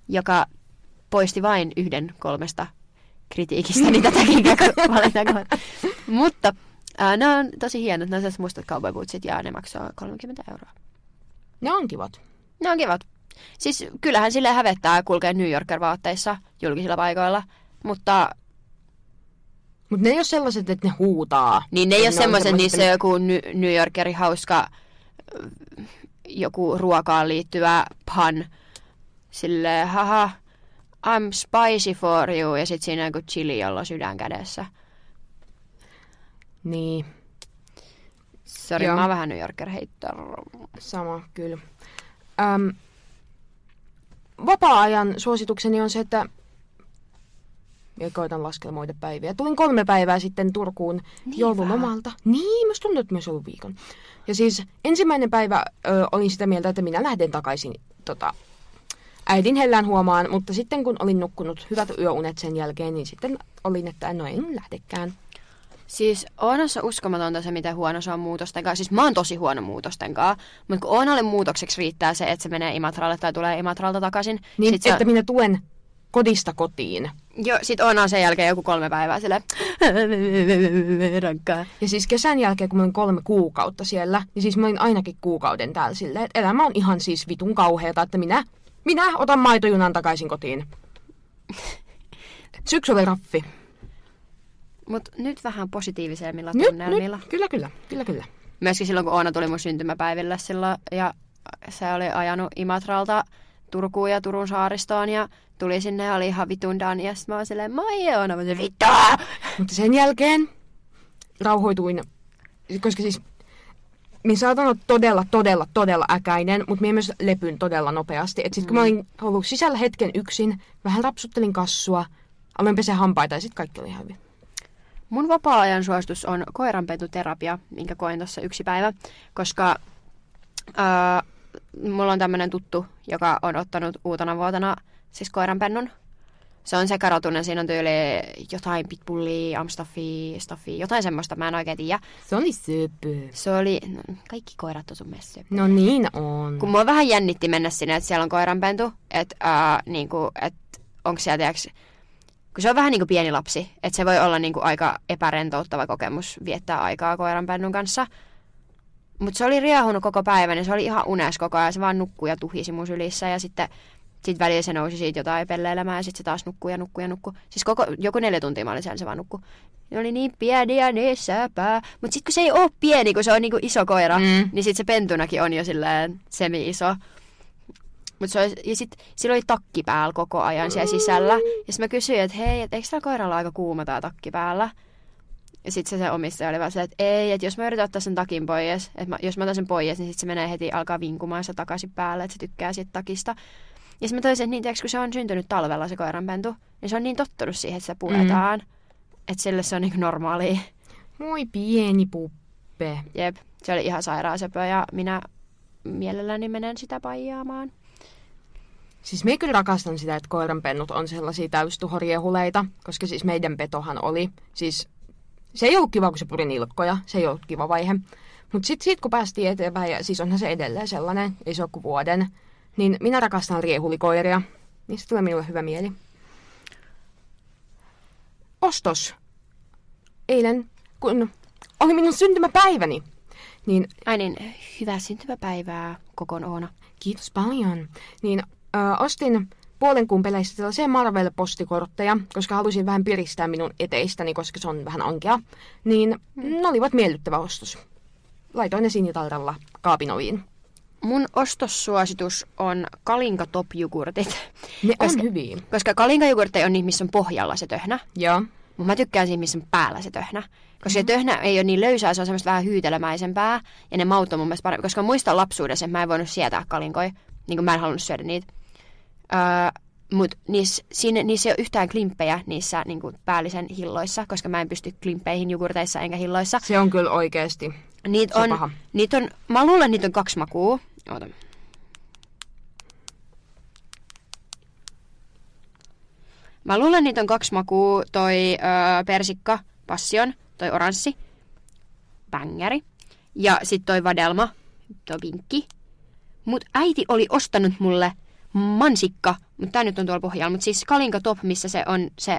S2: Joka poisti vain yhden kolmesta kritiikistäni tätä kenkävalintaa Mutta ää, ne on tosi hienot. Ne on sellaiset mustat cowboy bootsit ja ne maksaa 30 euroa.
S1: Ne on kivat.
S2: Ne on kivat. Siis kyllähän sille hävettää kulkea New Yorker-vaatteissa julkisilla paikoilla, mutta
S1: Mutta ne ei ole sellaiset, että ne huutaa.
S2: niin ne ei
S1: Et
S2: ole semmoiset, niissä on joku New Yorkeri hauska ö, joku ruokaan liittyvä pun. Sille haha, I'm spicy for you, ja sitten siinä on joku chili, jolla on sydän kädessä.
S1: Niin,
S2: Sori, mä oon vähän New Yorker heittää.
S1: sama, kyllä. Öm, vapaa-ajan suositukseni on se, että ja koitan laskelmoida päiviä. Tulin kolme päivää sitten Turkuun
S2: Niin
S1: joululomalta. Niin, musta tuntuu, että myös ollut viikon. Ja siis ensimmäinen päivä ö, olin sitä mieltä, että minä lähden takaisin tota, äidin hellään huomaan, mutta sitten kun olin nukkunut hyvät yöunet sen jälkeen, niin sitten olin, että no en lähdekään.
S2: Siis onhan se uskomatonta se, miten huono se on muutosten kanssa. Siis mä oon tosi huono muutosten kanssa, mutta kun Oonalle muutokseksi riittää se, että se menee Imatralle tai tulee Imatralta takaisin.
S1: Niin,
S2: sit
S1: että
S2: on,
S1: minä tuen kodista kotiin.
S2: jo, sit Oona sen jälkeen joku kolme päivää sille rankkaa.
S1: Ja siis kesän jälkeen, kun mä olin kolme kuukautta siellä, niin siis mä olin ainakin kuukauden täällä silleen, että elämä on ihan siis vitun kauheata, että minä, minä otan maitojunan takaisin kotiin. Syksy oli raffi.
S2: Mutta nyt vähän positiivisemmilla
S1: Nyt,
S2: tunnelmilla.
S1: nyt, kyllä, kyllä, kyllä, kyllä.
S2: Myöskin silloin, kun Oona tuli mun syntymäpäiville silloin, ja se oli ajanut Imatralta Turkuun ja Turun saaristoon, ja tuli sinne ja oli ihan vitun done, ja sitten mä oon silleen, moi Oona, mä vittua!
S1: Mutta sen jälkeen rauhoituin, koska siis minä saatan olla todella, todella, todella äkäinen, mutta minä myös lepyn todella nopeasti. Et sit kun mä olin ollut sisällä hetken yksin, vähän rapsuttelin kassua, aloin peseä hampaita ja sitten kaikki oli ihan hyvin.
S2: Mun vapaa-ajan suositus on koiranpentuterapia, minkä koin tuossa yksi päivä, koska ää, mulla on tämmöinen tuttu, joka on ottanut uutena vuotena siis koiranpennun. Se on sekarotunen, siinä on tyyli jotain pitbullia, amstaffia, staffia, jotain semmoista, mä en oikein tiedä.
S1: Se oli söpö.
S2: Se oli, no, kaikki koirat on sun mielestä söpöjä.
S1: No niin on.
S2: Kun mua vähän jännitti mennä sinne, että siellä on koiranpentu, että ää, niinku, et onko siellä, tiiäks, kun se on vähän niin kuin pieni lapsi, että se voi olla niin kuin aika epärentouttava kokemus viettää aikaa koiranpennun kanssa. Mutta se oli riehunut koko päivän ja se oli ihan unes koko ajan. Se vaan nukkui ja tuhisi mun sylissä ja sitten sit välillä se nousi siitä jotain pelleilemään ja sitten se taas nukkui ja nukkui ja nukkui. Siis koko, joku neljä tuntia mä olin siellä, se vaan nukkui. Ne oli niin pieni ja niin säpää. Mutta sitten kun se ei ole pieni, kun se on niinku iso koira,
S1: mm.
S2: niin sitten se pentunakin on jo silleen semi-iso. Mut se oli, ja sit, sillä oli takki päällä koko ajan siellä sisällä. Ja sitten mä kysyin, että hei, et eikö täällä koiralla aika kuuma tää takki päällä? Ja sitten se, se omistaja oli vaan se, että ei, että jos mä yritän ottaa sen takin pois, että mä, jos mä otan sen pois, niin sitten se menee heti alkaa vinkumaan sitä takaisin päälle, että se tykkää siitä takista. Ja sitten mä toisin, että niin, tiiäks, kun se on syntynyt talvella se koiranpentu, niin se on niin tottunut siihen, että sitä puetaan. Mm. Että sille se on niin normaalia.
S1: Moi pieni puppe.
S2: Jep, se oli ihan sairaan söpö ja minä mielelläni menen sitä paijaamaan.
S1: Siis me kyllä rakastan sitä, että koiranpennut on sellaisia täystuhoriehuleita, koska siis meidän petohan oli, siis se ei ollut kiva, kun se puri nilkkoja, se ei ollut kiva vaihe. Mutta sitten sit, kun päästiin eteenpäin, ja siis onhan se edelleen sellainen, ei se ole kuin vuoden, niin minä rakastan riehulikoiria. Niistä tulee minulle hyvä mieli. Ostos. Eilen, kun oli minun syntymäpäiväni, niin
S2: Ai niin, hyvää syntymäpäivää, Kokon Oona.
S1: Kiitos paljon. Niin ö, ostin puolen kuun peleissä sellaisia Marvel-postikortteja, koska halusin vähän piristää minun eteistäni, koska se on vähän ankea. Niin ne olivat miellyttävä ostos. Laitoin ne sinitarralla kaapin oviin.
S2: Mun ostossuositus on Kalinka Top Jogurtit.
S1: Ne
S2: Koska-
S1: on hyviä.
S2: Koska Kalinka on niitä, missä on pohjalla se töhnä.
S1: Joo.
S2: Mutta mä tykkään siinä, missä on päällä se töhnä. Koska se töhnä ei ole niin löysää, se on semmoista vähän hyytelömäisempää. Ja ne maut on mun mielestä paremmin. Koska muistan lapsuudessa, että mä en voinut sietää kalinkoja. Niin kuin mä en halunnut syödä niitä. Öö, Mutta niissä, siinä, niissä ei ole yhtään klimppejä niissä niin kuin päällisen hilloissa, koska mä en pysty klimppeihin jogurteissa enkä hilloissa.
S1: Se on kyllä oikeasti.
S2: Niitä
S1: Se on paha.
S2: niitä on, mä luulen, että niitä on kaksi makua. Oota. Mä luulen, että niitä on kaksi makua. Toi öö, persikka, passion, toi oranssi, bängäri. Ja sitten toi vadelma, toi pinkki. Mut äiti oli ostanut mulle mansikka, mutta tää nyt on tuolla pohjalla. Mut siis kalinka top, missä se on se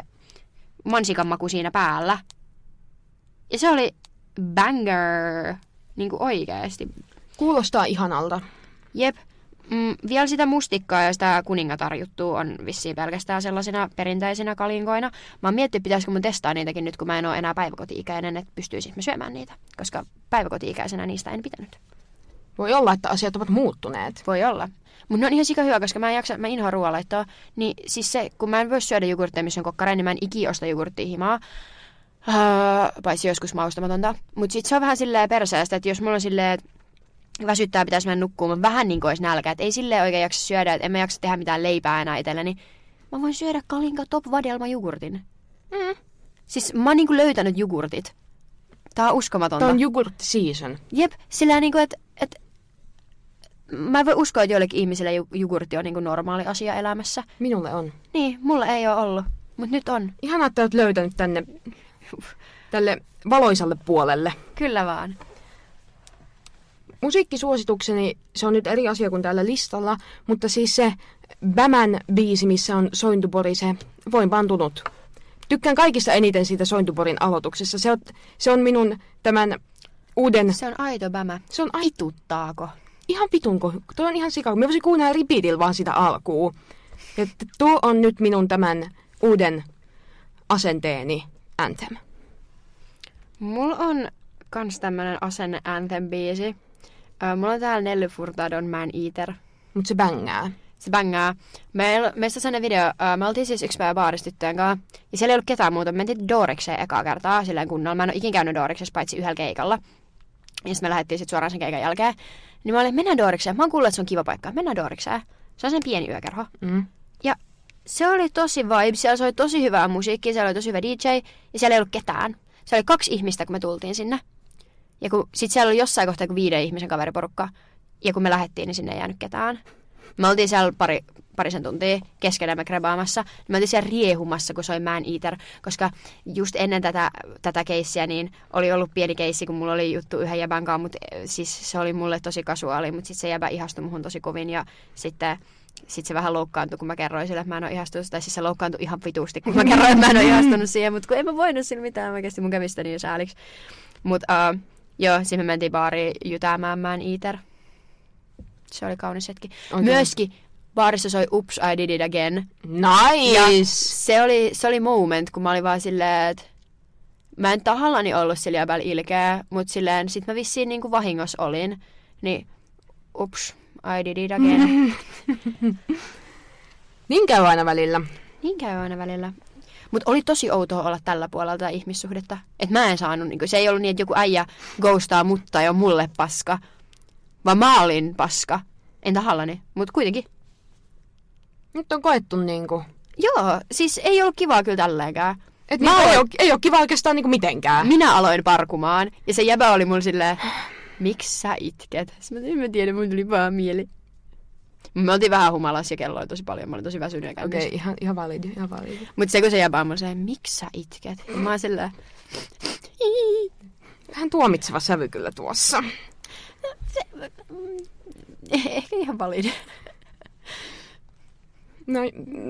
S2: mansikan maku siinä päällä. Ja se oli banger. Niinku oikeesti.
S1: Kuulostaa ihanalta.
S2: Jep. Mm, vielä sitä mustikkaa ja sitä kuningatarjuttua on vissiin pelkästään sellaisina perinteisinä kalinkoina. Mä oon miettinyt, pitäisikö mun testaa niitäkin nyt, kun mä en ole enää päiväkoti-ikäinen, että pystyisin mä syömään niitä. Koska päiväkoti-ikäisenä niistä en pitänyt.
S1: Voi olla, että asiat ovat muuttuneet.
S2: Voi olla. Mutta ne on ihan sika hyvä, koska mä en jaksa, mä inhoan ruoanlaittoa. Niin siis se, kun mä en voi syödä jogurtteja, missä on kokkareja, niin mä en ikinä osta jogurttia himaa. Uh, paitsi joskus maustamatonta. Mutta sit se on vähän silleen perseestä, että jos mulla on silleen, että väsyttää, pitäisi mennä nukkumaan, mä vähän niin kuin olisi nälkä. Että ei silleen oikein jaksa syödä, että en mä jaksa tehdä mitään leipää enää itselleni. Mä voin syödä kalinka top vadelma jogurtin.
S1: Mm.
S2: Siis mä oon niinku löytänyt jogurtit. Tää on uskomatonta.
S1: Tämä on jogurt season.
S2: Jep, sillä niinku, että et, mä en voi uskoa, että joillekin ihmisille jogurtti on niinku normaali asia elämässä.
S1: Minulle on.
S2: Niin, mulla ei ole ollut, mutta nyt on.
S1: Ihanaa, että olet löytänyt tänne tälle valoisalle puolelle.
S2: Kyllä vaan.
S1: Musiikkisuositukseni, se on nyt eri asia kuin täällä listalla, mutta siis se Bämän biisi, missä on Sointupori, se voin vaan tunut. Tykkään kaikista eniten siitä Sointuporin aloituksessa. Se on, se on minun tämän uuden...
S2: Se on aito bämä.
S1: Se on ai,
S2: Vituttaako?
S1: Ihan vitun koh... Tuo on ihan sika. Mä voisin kuunnella repeatillä vaan sitä alkuun. Että tuo on nyt minun tämän uuden asenteeni anthem.
S2: Mulla on kans tämmönen asenne anthem-biisi. Mulla on täällä Nelly Furtadon Man Eater.
S1: Mut se bängää.
S2: Se bängää. Meil, meistä sellainen video, me oltiin siis yksi päivä baarissa tyttöjen kanssa, ja siellä ei ollut ketään muuta. Me mentiin Dorikseen ekaa kertaa silleen kunnolla. Mä en ole ikin käynyt Doriksessa paitsi yhdellä keikalla. Ja sitten me lähdettiin sit suoraan sen keikan jälkeen. Niin mä olin, mennään Dorikseen. Mä oon kuullut, että se on kiva paikka. Mennään Dorikseen. Se on sen pieni yökerho.
S1: Mm.
S2: Ja se oli tosi vibe. Siellä soi tosi hyvää musiikkia, siellä oli tosi hyvä DJ ja siellä ei ollut ketään. Se oli kaksi ihmistä, kun me tultiin sinne. Ja kun, sit siellä oli jossain kohtaa kuin viiden ihmisen kaveriporukka. Ja kun me lähdettiin, niin sinne ei jäänyt ketään. Me oltiin siellä pari, parisen tuntia keskenämme krebaamassa. Me oltiin siellä riehumassa, kun soi Man Eater. Koska just ennen tätä, tätä keissiä, niin oli ollut pieni keissi, kun mulla oli juttu yhden jäbän kanssa. Mutta siis se oli mulle tosi kasuaali, mutta sitten se jäbä ihastui muhun tosi kovin. Ja sitten sitten se vähän loukkaantui, kun mä kerroin sille, että mä en ole ihastunut. Tai siis se loukkaantui ihan vitusti, kun mä kerroin, että mä en ole ihastunut siihen. Mutta kun en mä voinut sillä mitään, mä kesti mun kävistä niin sääliksi. Mutta uh, joo, sitten me mentiin baariin jytäämään Man Eater. Se oli kaunis hetki.
S1: Oikein.
S2: Myöskin baarissa soi Oops, I Did It Again.
S1: Nice!
S2: Ja se oli, se oli moment, kun mä olin vaan silleen, että mä en tahallani ollut sillä jäbällä ilkeä, mutta silleen sit mä vissiin niinku vahingossa olin. Niin, ups, I did it again.
S1: Niin käy aina välillä.
S2: niin käy aina välillä. Mutta oli tosi outoa olla tällä puolella tätä ihmissuhdetta. Että mä en saanut, niinku, se ei ollut niin, että joku äijä ghostaa mutta ja on mulle paska. Vaan mä olin paska. En tahallani, mutta kuitenkin.
S1: Nyt on koettu niinku...
S2: Joo, siis ei ollut kivaa kyllä tälleenkään.
S1: Et
S2: Mä
S1: ei,
S2: aloin-
S1: ole, ei ole kiva oikeastaan niinku mitenkään.
S2: Minä aloin parkumaan ja se jäbä oli mulle silleen, miksi sä itket? Sitten mä, en mä tiedä, mun tuli vaan mieli. Me oltiin vähän humalassa ja kello oli tosi paljon, mä olin tosi väsynyt ja
S1: Okei, okay, ihan, ihan validi, ihan validi.
S2: Mutta se kun se jäbä on mulle silleen, miksi sä itket? Ja mä oon silleen,
S1: Vähän tuomitseva sävy kyllä tuossa.
S2: ehkä ihan validi.
S1: No,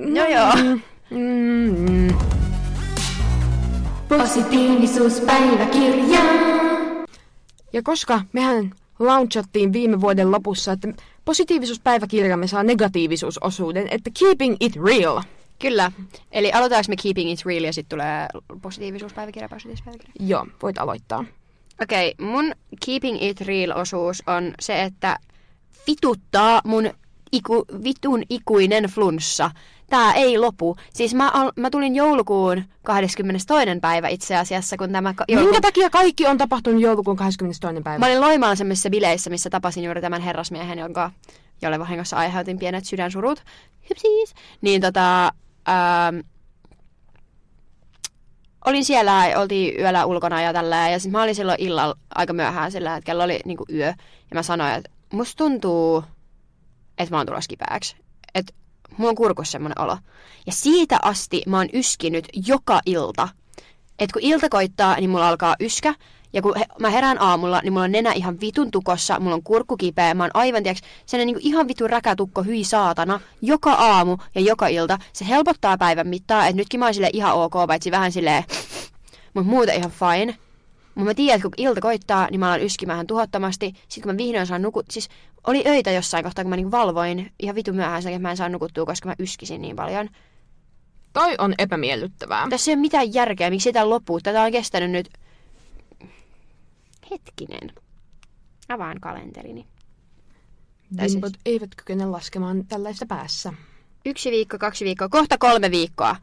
S2: No joo.
S1: Mm, mm.
S3: Positiivisuuspäiväkirja.
S1: Ja koska mehän launchattiin viime vuoden lopussa, että positiivisuuspäiväkirjamme saa negatiivisuusosuuden, että keeping it real.
S2: Kyllä. Eli aloitetaanko me Keeping It Real ja sitten tulee positiivisuuspäiväkirja, positiivisuuspäiväkirja?
S1: Joo, voit aloittaa.
S2: Okei, okay, mun Keeping It Real-osuus on se, että vituttaa mun iku, vitun ikuinen flunssa. Tää ei lopu. Siis mä, al, mä tulin joulukuun 22. päivä itse asiassa, kun tämä... ka- Joulukuun...
S1: Minkä takia kaikki on tapahtunut joulukuun 22. päivä?
S2: Mä olin Loimaalla semmoisissa bileissä, missä tapasin juuri tämän herrasmiehen, jonka, jolle vahingossa aiheutin pienet sydänsurut. Hypsiis. Niin tota... Ähm, olin siellä, oltiin yöllä ulkona ja tällä ja sitten mä olin silloin illalla aika myöhään sillä, että kello oli niinku yö. Ja mä sanoin, että musta tuntuu, että mä oon tulossa kipeäksi. Että mulla on kurkussa semmonen olo. Ja siitä asti mä oon yskinyt joka ilta. Että kun ilta koittaa, niin mulla alkaa yskä. Ja kun he, mä herään aamulla, niin mulla on nenä ihan vitun tukossa, mulla on kurkku kipeä, mä oon aivan, tiiäks, sellainen niin ihan vitun räkätukko, hyi saatana, joka aamu ja joka ilta. Se helpottaa päivän mittaa, että nytkin mä oon sille ihan ok, paitsi vähän silleen, mutta muuta ihan fine. Mutta mä tiedän, että kun ilta koittaa, niin mä alan yskimään tuhottomasti. Sitten kun mä vihdoin saan nukut... Siis oli öitä jossain kohtaa, kun mä niinku valvoin ihan vitu myöhään sen, että mä en saa nukuttua, koska mä yskisin niin paljon.
S1: Toi on epämiellyttävää.
S2: Tässä ei ole mitään järkeä, miksi tämä loppuu. Tätä on kestänyt nyt... Hetkinen. Avaan kalenterini. Tai siis-
S1: eivät kykene laskemaan tällaista päässä.
S2: Yksi viikko, kaksi viikkoa, kohta kolme viikkoa.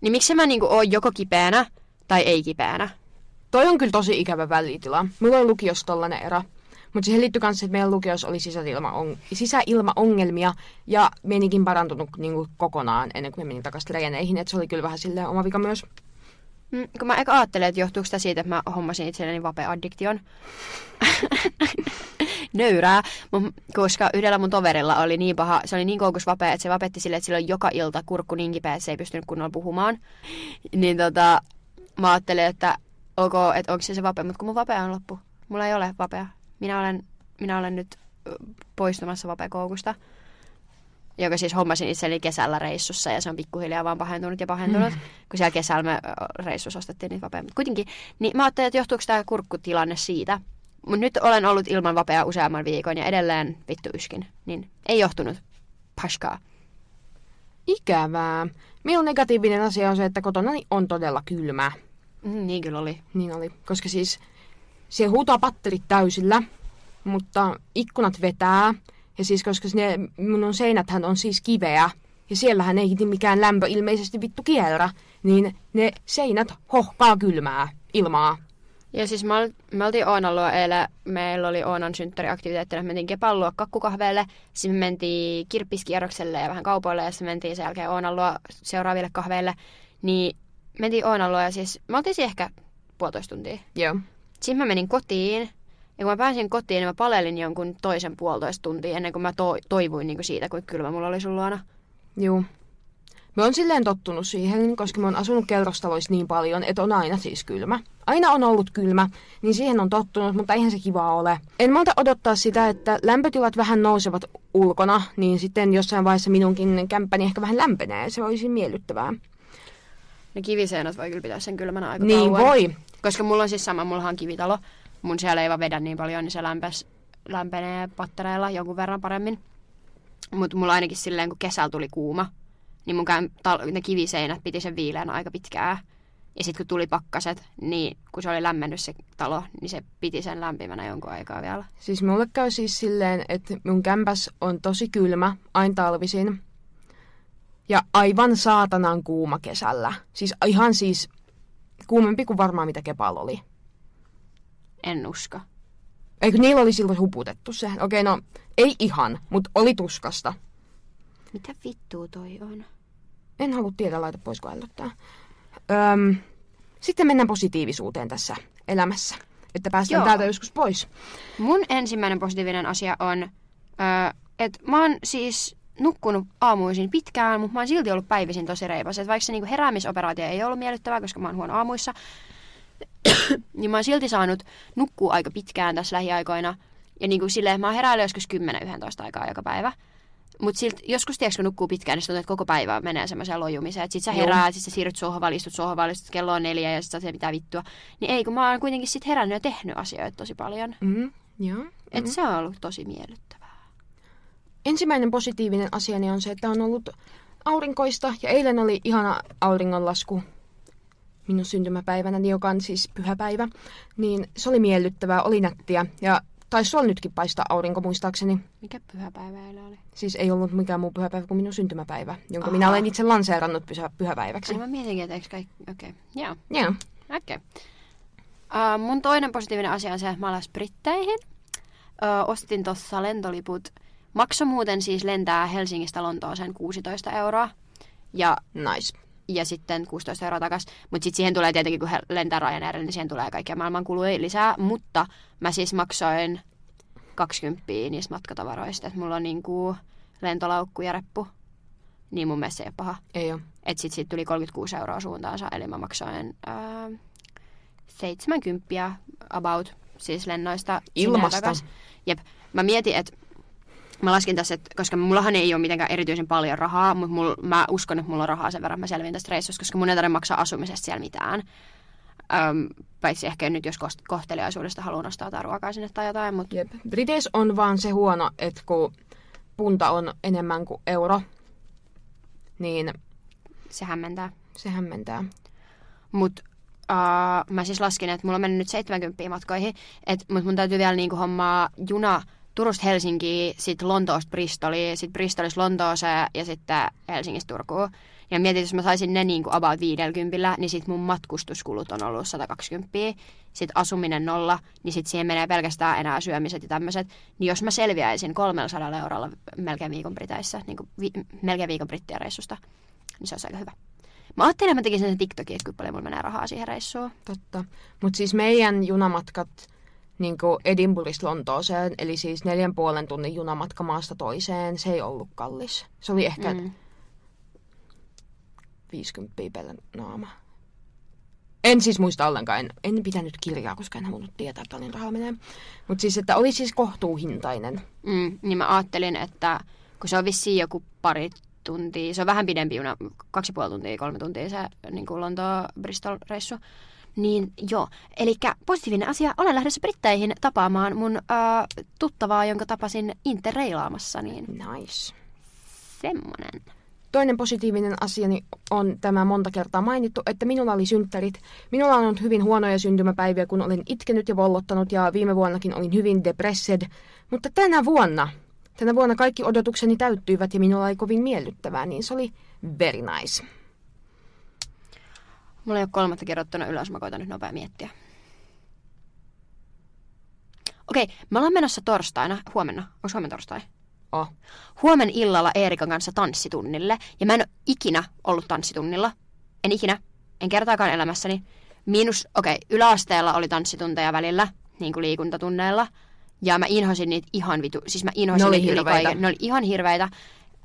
S2: Niin miksi mä niinku oon joko kipeänä tai ei kipeänä?
S1: Toi on kyllä tosi ikävä välitila. Mulla oli lukiossa tollanen erä. Mutta siihen liittyy myös, että meidän lukiossa oli sisäilmaong- sisäilmaongelmia ja menikin parantunut niinku kokonaan ennen kuin me menin takaisin treeneihin. Et se oli kyllä vähän silleen oma vika myös.
S2: Mm, kun mä eka ajattelin, että johtuuko sitä siitä, että mä hommasin itselleni vape-addiktion. Nöyrää, Mut koska yhdellä mun toverilla oli niin paha, se oli niin koukus vape, että se vapetti silleen, että sillä oli joka ilta kurkku niin kipeä, että se ei pystynyt kunnolla puhumaan. Niin tota, mä ajattelin, että ok, että onko se se vape, mutta kun mun vape on loppu. Mulla ei ole vapea. Minä olen, minä olen nyt poistumassa vapekoukusta. Joka siis hommasin itselleni kesällä reissussa ja se on pikkuhiljaa vaan pahentunut ja pahentunut. Mm. Kun siellä kesällä me reissussa ostettiin niitä vapeja. Mutta kuitenkin, niin mä ajattelin, että johtuuko tämä kurkkutilanne siitä. Mutta nyt olen ollut ilman vapea useamman viikon ja edelleen vittu yskin. Niin ei johtunut paskaa.
S1: Ikävää. Minun negatiivinen asia on se, että kotona on todella kylmä.
S2: Mm, niin kyllä oli.
S1: Niin oli. Koska siis siellä huutaa patterit täysillä, mutta ikkunat vetää. Ja siis koska ne minun seinäthän on siis kiveä, ja siellähän ei mikään lämpö ilmeisesti vittu kierrä, niin ne seinät hohkaa kylmää ilmaa.
S2: Ja siis me, me oltiin Oonan luo eilen, meillä oli Oonan synttäriaktiviteettina, me mentiin Kepan luo kakkukahveelle, sitten me mentiin kirppiskierrokselle ja vähän kaupoille, ja sitten mentiin sen jälkeen Oonan luo seuraaville kahveille. Niin mentiin Oonan luo ja siis me oltiin ehkä puolitoista tuntia.
S1: Joo.
S2: Sitten mä menin kotiin, ja kun mä pääsin kotiin, niin mä palelin jonkun toisen puolitoista tuntia ennen kuin mä to- toivuin niin kuin siitä, kuinka kylmä mulla oli sun luona.
S1: Joo. Mä oon silleen tottunut siihen, koska mä oon asunut kerrostaloissa niin paljon, että on aina siis kylmä. Aina on ollut kylmä, niin siihen on tottunut, mutta eihän se kivaa ole. En malta odottaa sitä, että lämpötilat vähän nousevat ulkona, niin sitten jossain vaiheessa minunkin kämppäni ehkä vähän lämpenee. Se olisi miellyttävää.
S2: Ne kiviseinät voi kyllä pitää sen kylmänä aika
S1: Niin
S2: kauan.
S1: voi.
S2: Koska mulla on siis sama, mulla on kivitalo. Mun siellä ei vaan vedä niin paljon, niin se lämpes, lämpenee pattereilla jonkun verran paremmin. Mutta mulla ainakin silleen, kun kesällä tuli kuuma, niin mun tal- ne kiviseinät piti sen viileän aika pitkään. Ja sitten kun tuli pakkaset, niin kun se oli lämmennyt se talo, niin se piti sen lämpimänä jonkun aikaa vielä.
S1: Siis mulle käy siis silleen, että mun kämpäs on tosi kylmä, aina talvisin. Ja aivan saatanan kuuma kesällä. Siis ihan siis kuumempi kuin varmaan mitä Kepal oli.
S2: En usko.
S1: Eikö niillä oli silloin huputettu se? Okei, no ei ihan, mutta oli tuskasta.
S2: Mitä vittua toi on?
S1: En halua tietää, laita pois kun ällöttää. Öm, sitten mennään positiivisuuteen tässä elämässä. Että päästään
S2: Joo.
S1: täältä joskus pois.
S2: Mun ensimmäinen positiivinen asia on, öö, että mä oon siis nukkunut aamuisin pitkään, mutta mä oon silti ollut päivisin tosi reipas. Et vaikka se niinku heräämisoperaatio ei ollut miellyttävää, koska mä oon huono aamuissa, niin mä oon silti saanut nukkua aika pitkään tässä lähiaikoina. Ja niinku silleen, mä oon heräillyt joskus 10-11 aikaa joka päivä. Mutta silti joskus, tiedätkö, kun nukkuu pitkään, niin tuntuu, että koko päivä menee semmoiseen lojumiseen. Että sit sä heräät, sit sä siirryt sohvalle, istut sohvalle, sit kello on neljä ja sit sä teet mitä vittua. Niin ei, kun mä oon kuitenkin sit herännyt ja tehnyt asioita tosi paljon.
S1: Mm, joo.
S2: Et
S1: Mm.
S2: se on ollut tosi miellyttävää.
S1: Ensimmäinen positiivinen asiani on se, että on ollut aurinkoista ja eilen oli ihana auringonlasku minun syntymäpäivänäni, joka on siis pyhäpäivä. Niin se oli miellyttävää, oli nättiä ja taisi sulla nytkin paistaa aurinko muistaakseni.
S2: Mikä pyhäpäivä eilen oli?
S1: Siis ei ollut mikään muu pyhäpäivä kuin minun syntymäpäivä, jonka
S2: Aha.
S1: minä olen itse lanseerannut pyhä- pyhäpäiväksi.
S2: Ai mä mietinkin, että eikö kaikki... Okei, okay. joo.
S1: Joo.
S2: Okei. Okay. Uh, mun toinen positiivinen asia on se, että mä alan Britteihin. Uh, ostin tuossa lentoliput. Makso muuten siis lentää Helsingistä Lontooseen 16 euroa. Ja,
S1: Nice.
S2: Ja sitten 16 euroa takas. Mutta sitten siihen tulee tietenkin, kun he lentää Ryanairille, niin siihen tulee kaikkia maailman kuluja lisää. Mutta mä siis maksoin 20 niistä matkatavaroista. Että mulla on niinku lentolaukku ja reppu. Niin mun mielestä se ei ole paha.
S1: Ei ole.
S2: Että sit siitä tuli 36 euroa suuntaansa, eli mä maksoin ää, 70 about, siis lennoista.
S1: Ilmasta.
S2: Jep. Mä mietin, että mä laskin tässä, että koska mullahan ei ole mitenkään erityisen paljon rahaa, mutta mul, mä uskon, että mulla on rahaa sen verran, että mä selviin tästä reissusta, koska mun ei tarvitse maksaa asumisesta siellä mitään. Öm, paitsi ehkä nyt, jos kohteliaisuudesta haluan ostaa jotain ruokaa sinne tai jotain, mutta
S1: Jep. Briteis on vaan se huono, että kun punta on enemmän kuin euro, niin
S2: se hämmentää.
S1: se hämmentää.
S2: Mutta uh, mä siis laskin, että mulla on mennyt nyt 70 matkoihin, mutta mun täytyy vielä niinku hommaa juna Turusta Helsinkiin, sitten Lontoosta Bristoliin, sitten Bristolista Lontooseen ja sitten Helsingistä Turkuun. Ja mietin, jos mä saisin ne niinku about 50, niin sitten mun matkustuskulut on ollut 120. Sitten asuminen nolla, niin sitten siihen menee pelkästään enää syömiset ja tämmöiset. Niin jos mä selviäisin 300 eurolla melkein viikon Briteissä, niin vi- melkein viikon brittien reissusta, niin se olisi aika hyvä. Mä ajattelin, että mä tekisin sen TikTokin, että kuinka paljon mulla menee rahaa siihen reissuun.
S1: Totta. Mutta siis meidän junamatkat niin Edinburghista Lontooseen, eli siis neljän puolen tunnin junamatka maasta toiseen, se ei ollut kallis. Se oli ehkä mm.
S2: Mm.
S1: 50 per naama. En siis muista ollenkaan, en, en pitänyt kirjaa, koska en halunnut tietää, että paljon rahaa menee. Mutta siis, että oli siis kohtuuhintainen.
S2: Mm, niin mä ajattelin, että kun se on vissiin joku pari tuntia, se on vähän pidempi juna, kaksi puoli tuntia, kolme tuntia se niin kuin Lontoa-Bristol-reissu. Niin joo, eli positiivinen asia, olen lähdössä Britteihin tapaamaan mun ää, tuttavaa, jonka tapasin interreilaamassa, niin
S1: Nice.
S2: semmonen.
S1: Toinen positiivinen asiani on tämä monta kertaa mainittu, että minulla oli synttärit. Minulla on ollut hyvin huonoja syntymäpäiviä, kun olen itkenyt ja vollottanut ja viime vuonnakin olin hyvin depressed. Mutta tänä vuonna, tänä vuonna kaikki odotukseni täyttyivät ja minulla oli kovin miellyttävää, niin se oli very nice.
S2: Mulla ei ole kolmatta kirjoittuna ylös, mä koitan nyt nopea miettiä. Okei, me ollaan menossa torstaina, huomenna, onko huomenna torstai?
S1: Oh.
S2: Huomen illalla Eerikan kanssa tanssitunnille, ja mä en ole ikinä ollut tanssitunnilla. En ikinä, en kertaakaan elämässäni. Miinus, okei, okay, yläasteella oli tanssitunteja välillä, niin kuin liikuntatunneilla. Ja mä inhosin niitä ihan vitu, siis mä inhosin
S1: Ne oli
S2: niitä
S1: hirveitä.
S2: Ne oli ihan hirveitä.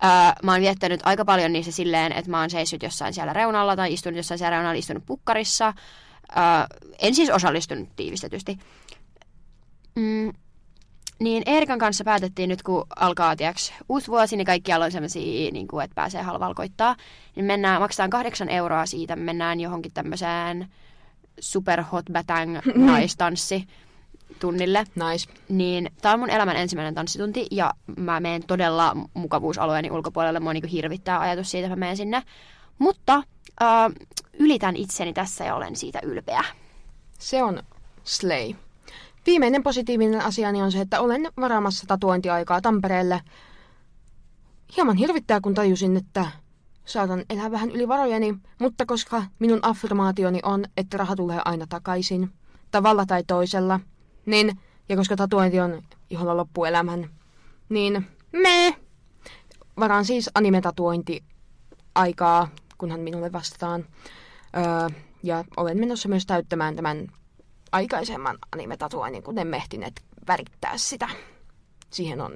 S2: Öö, mä oon viettänyt aika paljon niissä silleen, että mä oon seissyt jossain siellä reunalla tai istunut jossain siellä reunalla, istunut pukkarissa. Öö, en siis osallistunut tiivistetysti. Mm, niin Eerikan kanssa päätettiin nyt, kun alkaa tiiäks, uusi vuosi, niin kaikkialla on sellaisia, niin kuin, että pääsee halvalla koittaa. Niin mennään, maksetaan kahdeksan euroa siitä, mennään johonkin tämmöiseen super hot batang naistanssi tunnille.
S1: Nice.
S2: Niin tää on mun elämän ensimmäinen tanssitunti ja mä menen todella mukavuusalueeni ulkopuolelle. Mua niinku hirvittää ajatus siitä, että mä menen sinne. Mutta äh, ylitän itseni tässä ja olen siitä ylpeä.
S1: Se on slay. Viimeinen positiivinen asiani on se, että olen varaamassa tatuointiaikaa Tampereelle. Hieman hirvittää, kun tajusin, että saatan elää vähän yli varojeni, mutta koska minun affirmaationi on, että raha tulee aina takaisin, tavalla tai toisella, niin, ja koska tatuointi on iholla loppuelämän, niin me varaan siis anime-tatuointi aikaa, kunhan minulle vastataan. Öö, ja olen menossa myös täyttämään tämän aikaisemman anime-tatuoinnin, kun emme ehtineet värittää sitä. Siihen on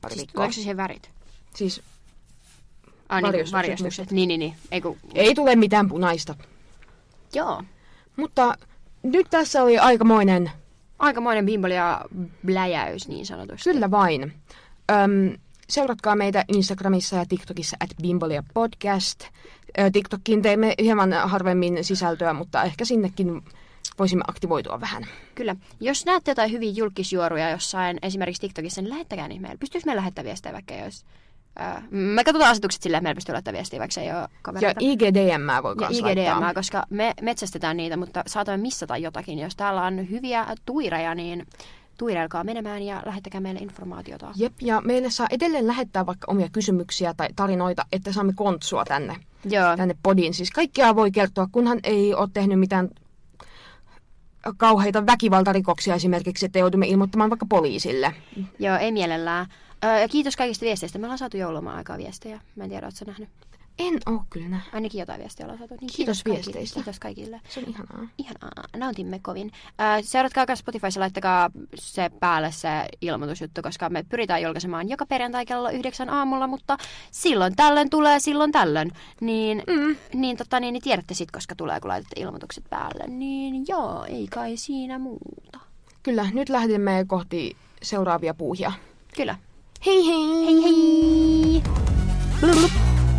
S1: pari
S2: Siis,
S1: viikkoa.
S2: tuleeko se värit?
S1: Siis
S2: Ah, niin,
S1: Varjostukset,
S2: varjostukset. Niin, niin, niin. Ei, kun...
S1: ei tule mitään punaista.
S2: Joo.
S1: Mutta nyt tässä oli aikamoinen,
S2: Aikamoinen bimboli ja bläjäys niin sanotusti.
S1: kyllä vain. Öm, seuratkaa meitä Instagramissa ja TikTokissa at Bimbolia Podcast. TikTokkiin teemme hieman harvemmin sisältöä, mutta ehkä sinnekin voisimme aktivoitua vähän.
S2: Kyllä. Jos näette jotain hyviä julkisjuoruja jossain, esimerkiksi TikTokissa, niin lähettäkää niitä meille. Pystyykö meillä lähettämään viestejä vaikka jos... Ää, me katsotaan asetukset silleen, että meillä pystyy lähettämään viestiä, vaikka se ei ole
S1: Ja
S2: kavereita.
S1: IGDM voi
S2: ja IGDM,
S1: laittaa.
S2: koska me metsästetään niitä, mutta saatamme missata jotakin. Jos täällä on hyviä tuireja, niin tuireilkaa menemään ja lähettäkää meille informaatiota.
S1: Jep, ja meille saa edelleen lähettää vaikka omia kysymyksiä tai tarinoita, että saamme kontsua tänne,
S2: Joo,
S1: tänne podiin. Siis kaikkea voi kertoa, kunhan ei ole tehnyt mitään kauheita väkivaltarikoksia esimerkiksi, että joudumme ilmoittamaan vaikka poliisille.
S2: joo, ei mielellään. Öö, ja kiitos kaikista viesteistä. Me ollaan saatu joulumaan aikaa viestejä. Mä en tiedä, ootko sä nähnyt.
S1: En oo kyllä nähnyt.
S2: Ainakin jotain viestiä ollaan saatu. Niin
S1: Kiitos
S2: kaikille.
S1: viesteistä.
S2: Kiitos kaikille.
S1: Se on ihanaa.
S2: Ihanaa, nautimme kovin. Seuratkaa myös Spotifyssa, laittakaa se päälle se ilmoitusjuttu, koska me pyritään julkaisemaan joka perjantai kello yhdeksän aamulla, mutta silloin tällöin tulee, silloin tällöin. Niin, mm. niin, tota, niin, niin tiedätte sitten, koska tulee, kun laitatte ilmoitukset päälle. Niin joo, ei kai siinä muuta.
S1: Kyllä, nyt lähdemme kohti seuraavia puuhia.
S2: Kyllä.
S1: Hey, hey,
S2: hey, hey.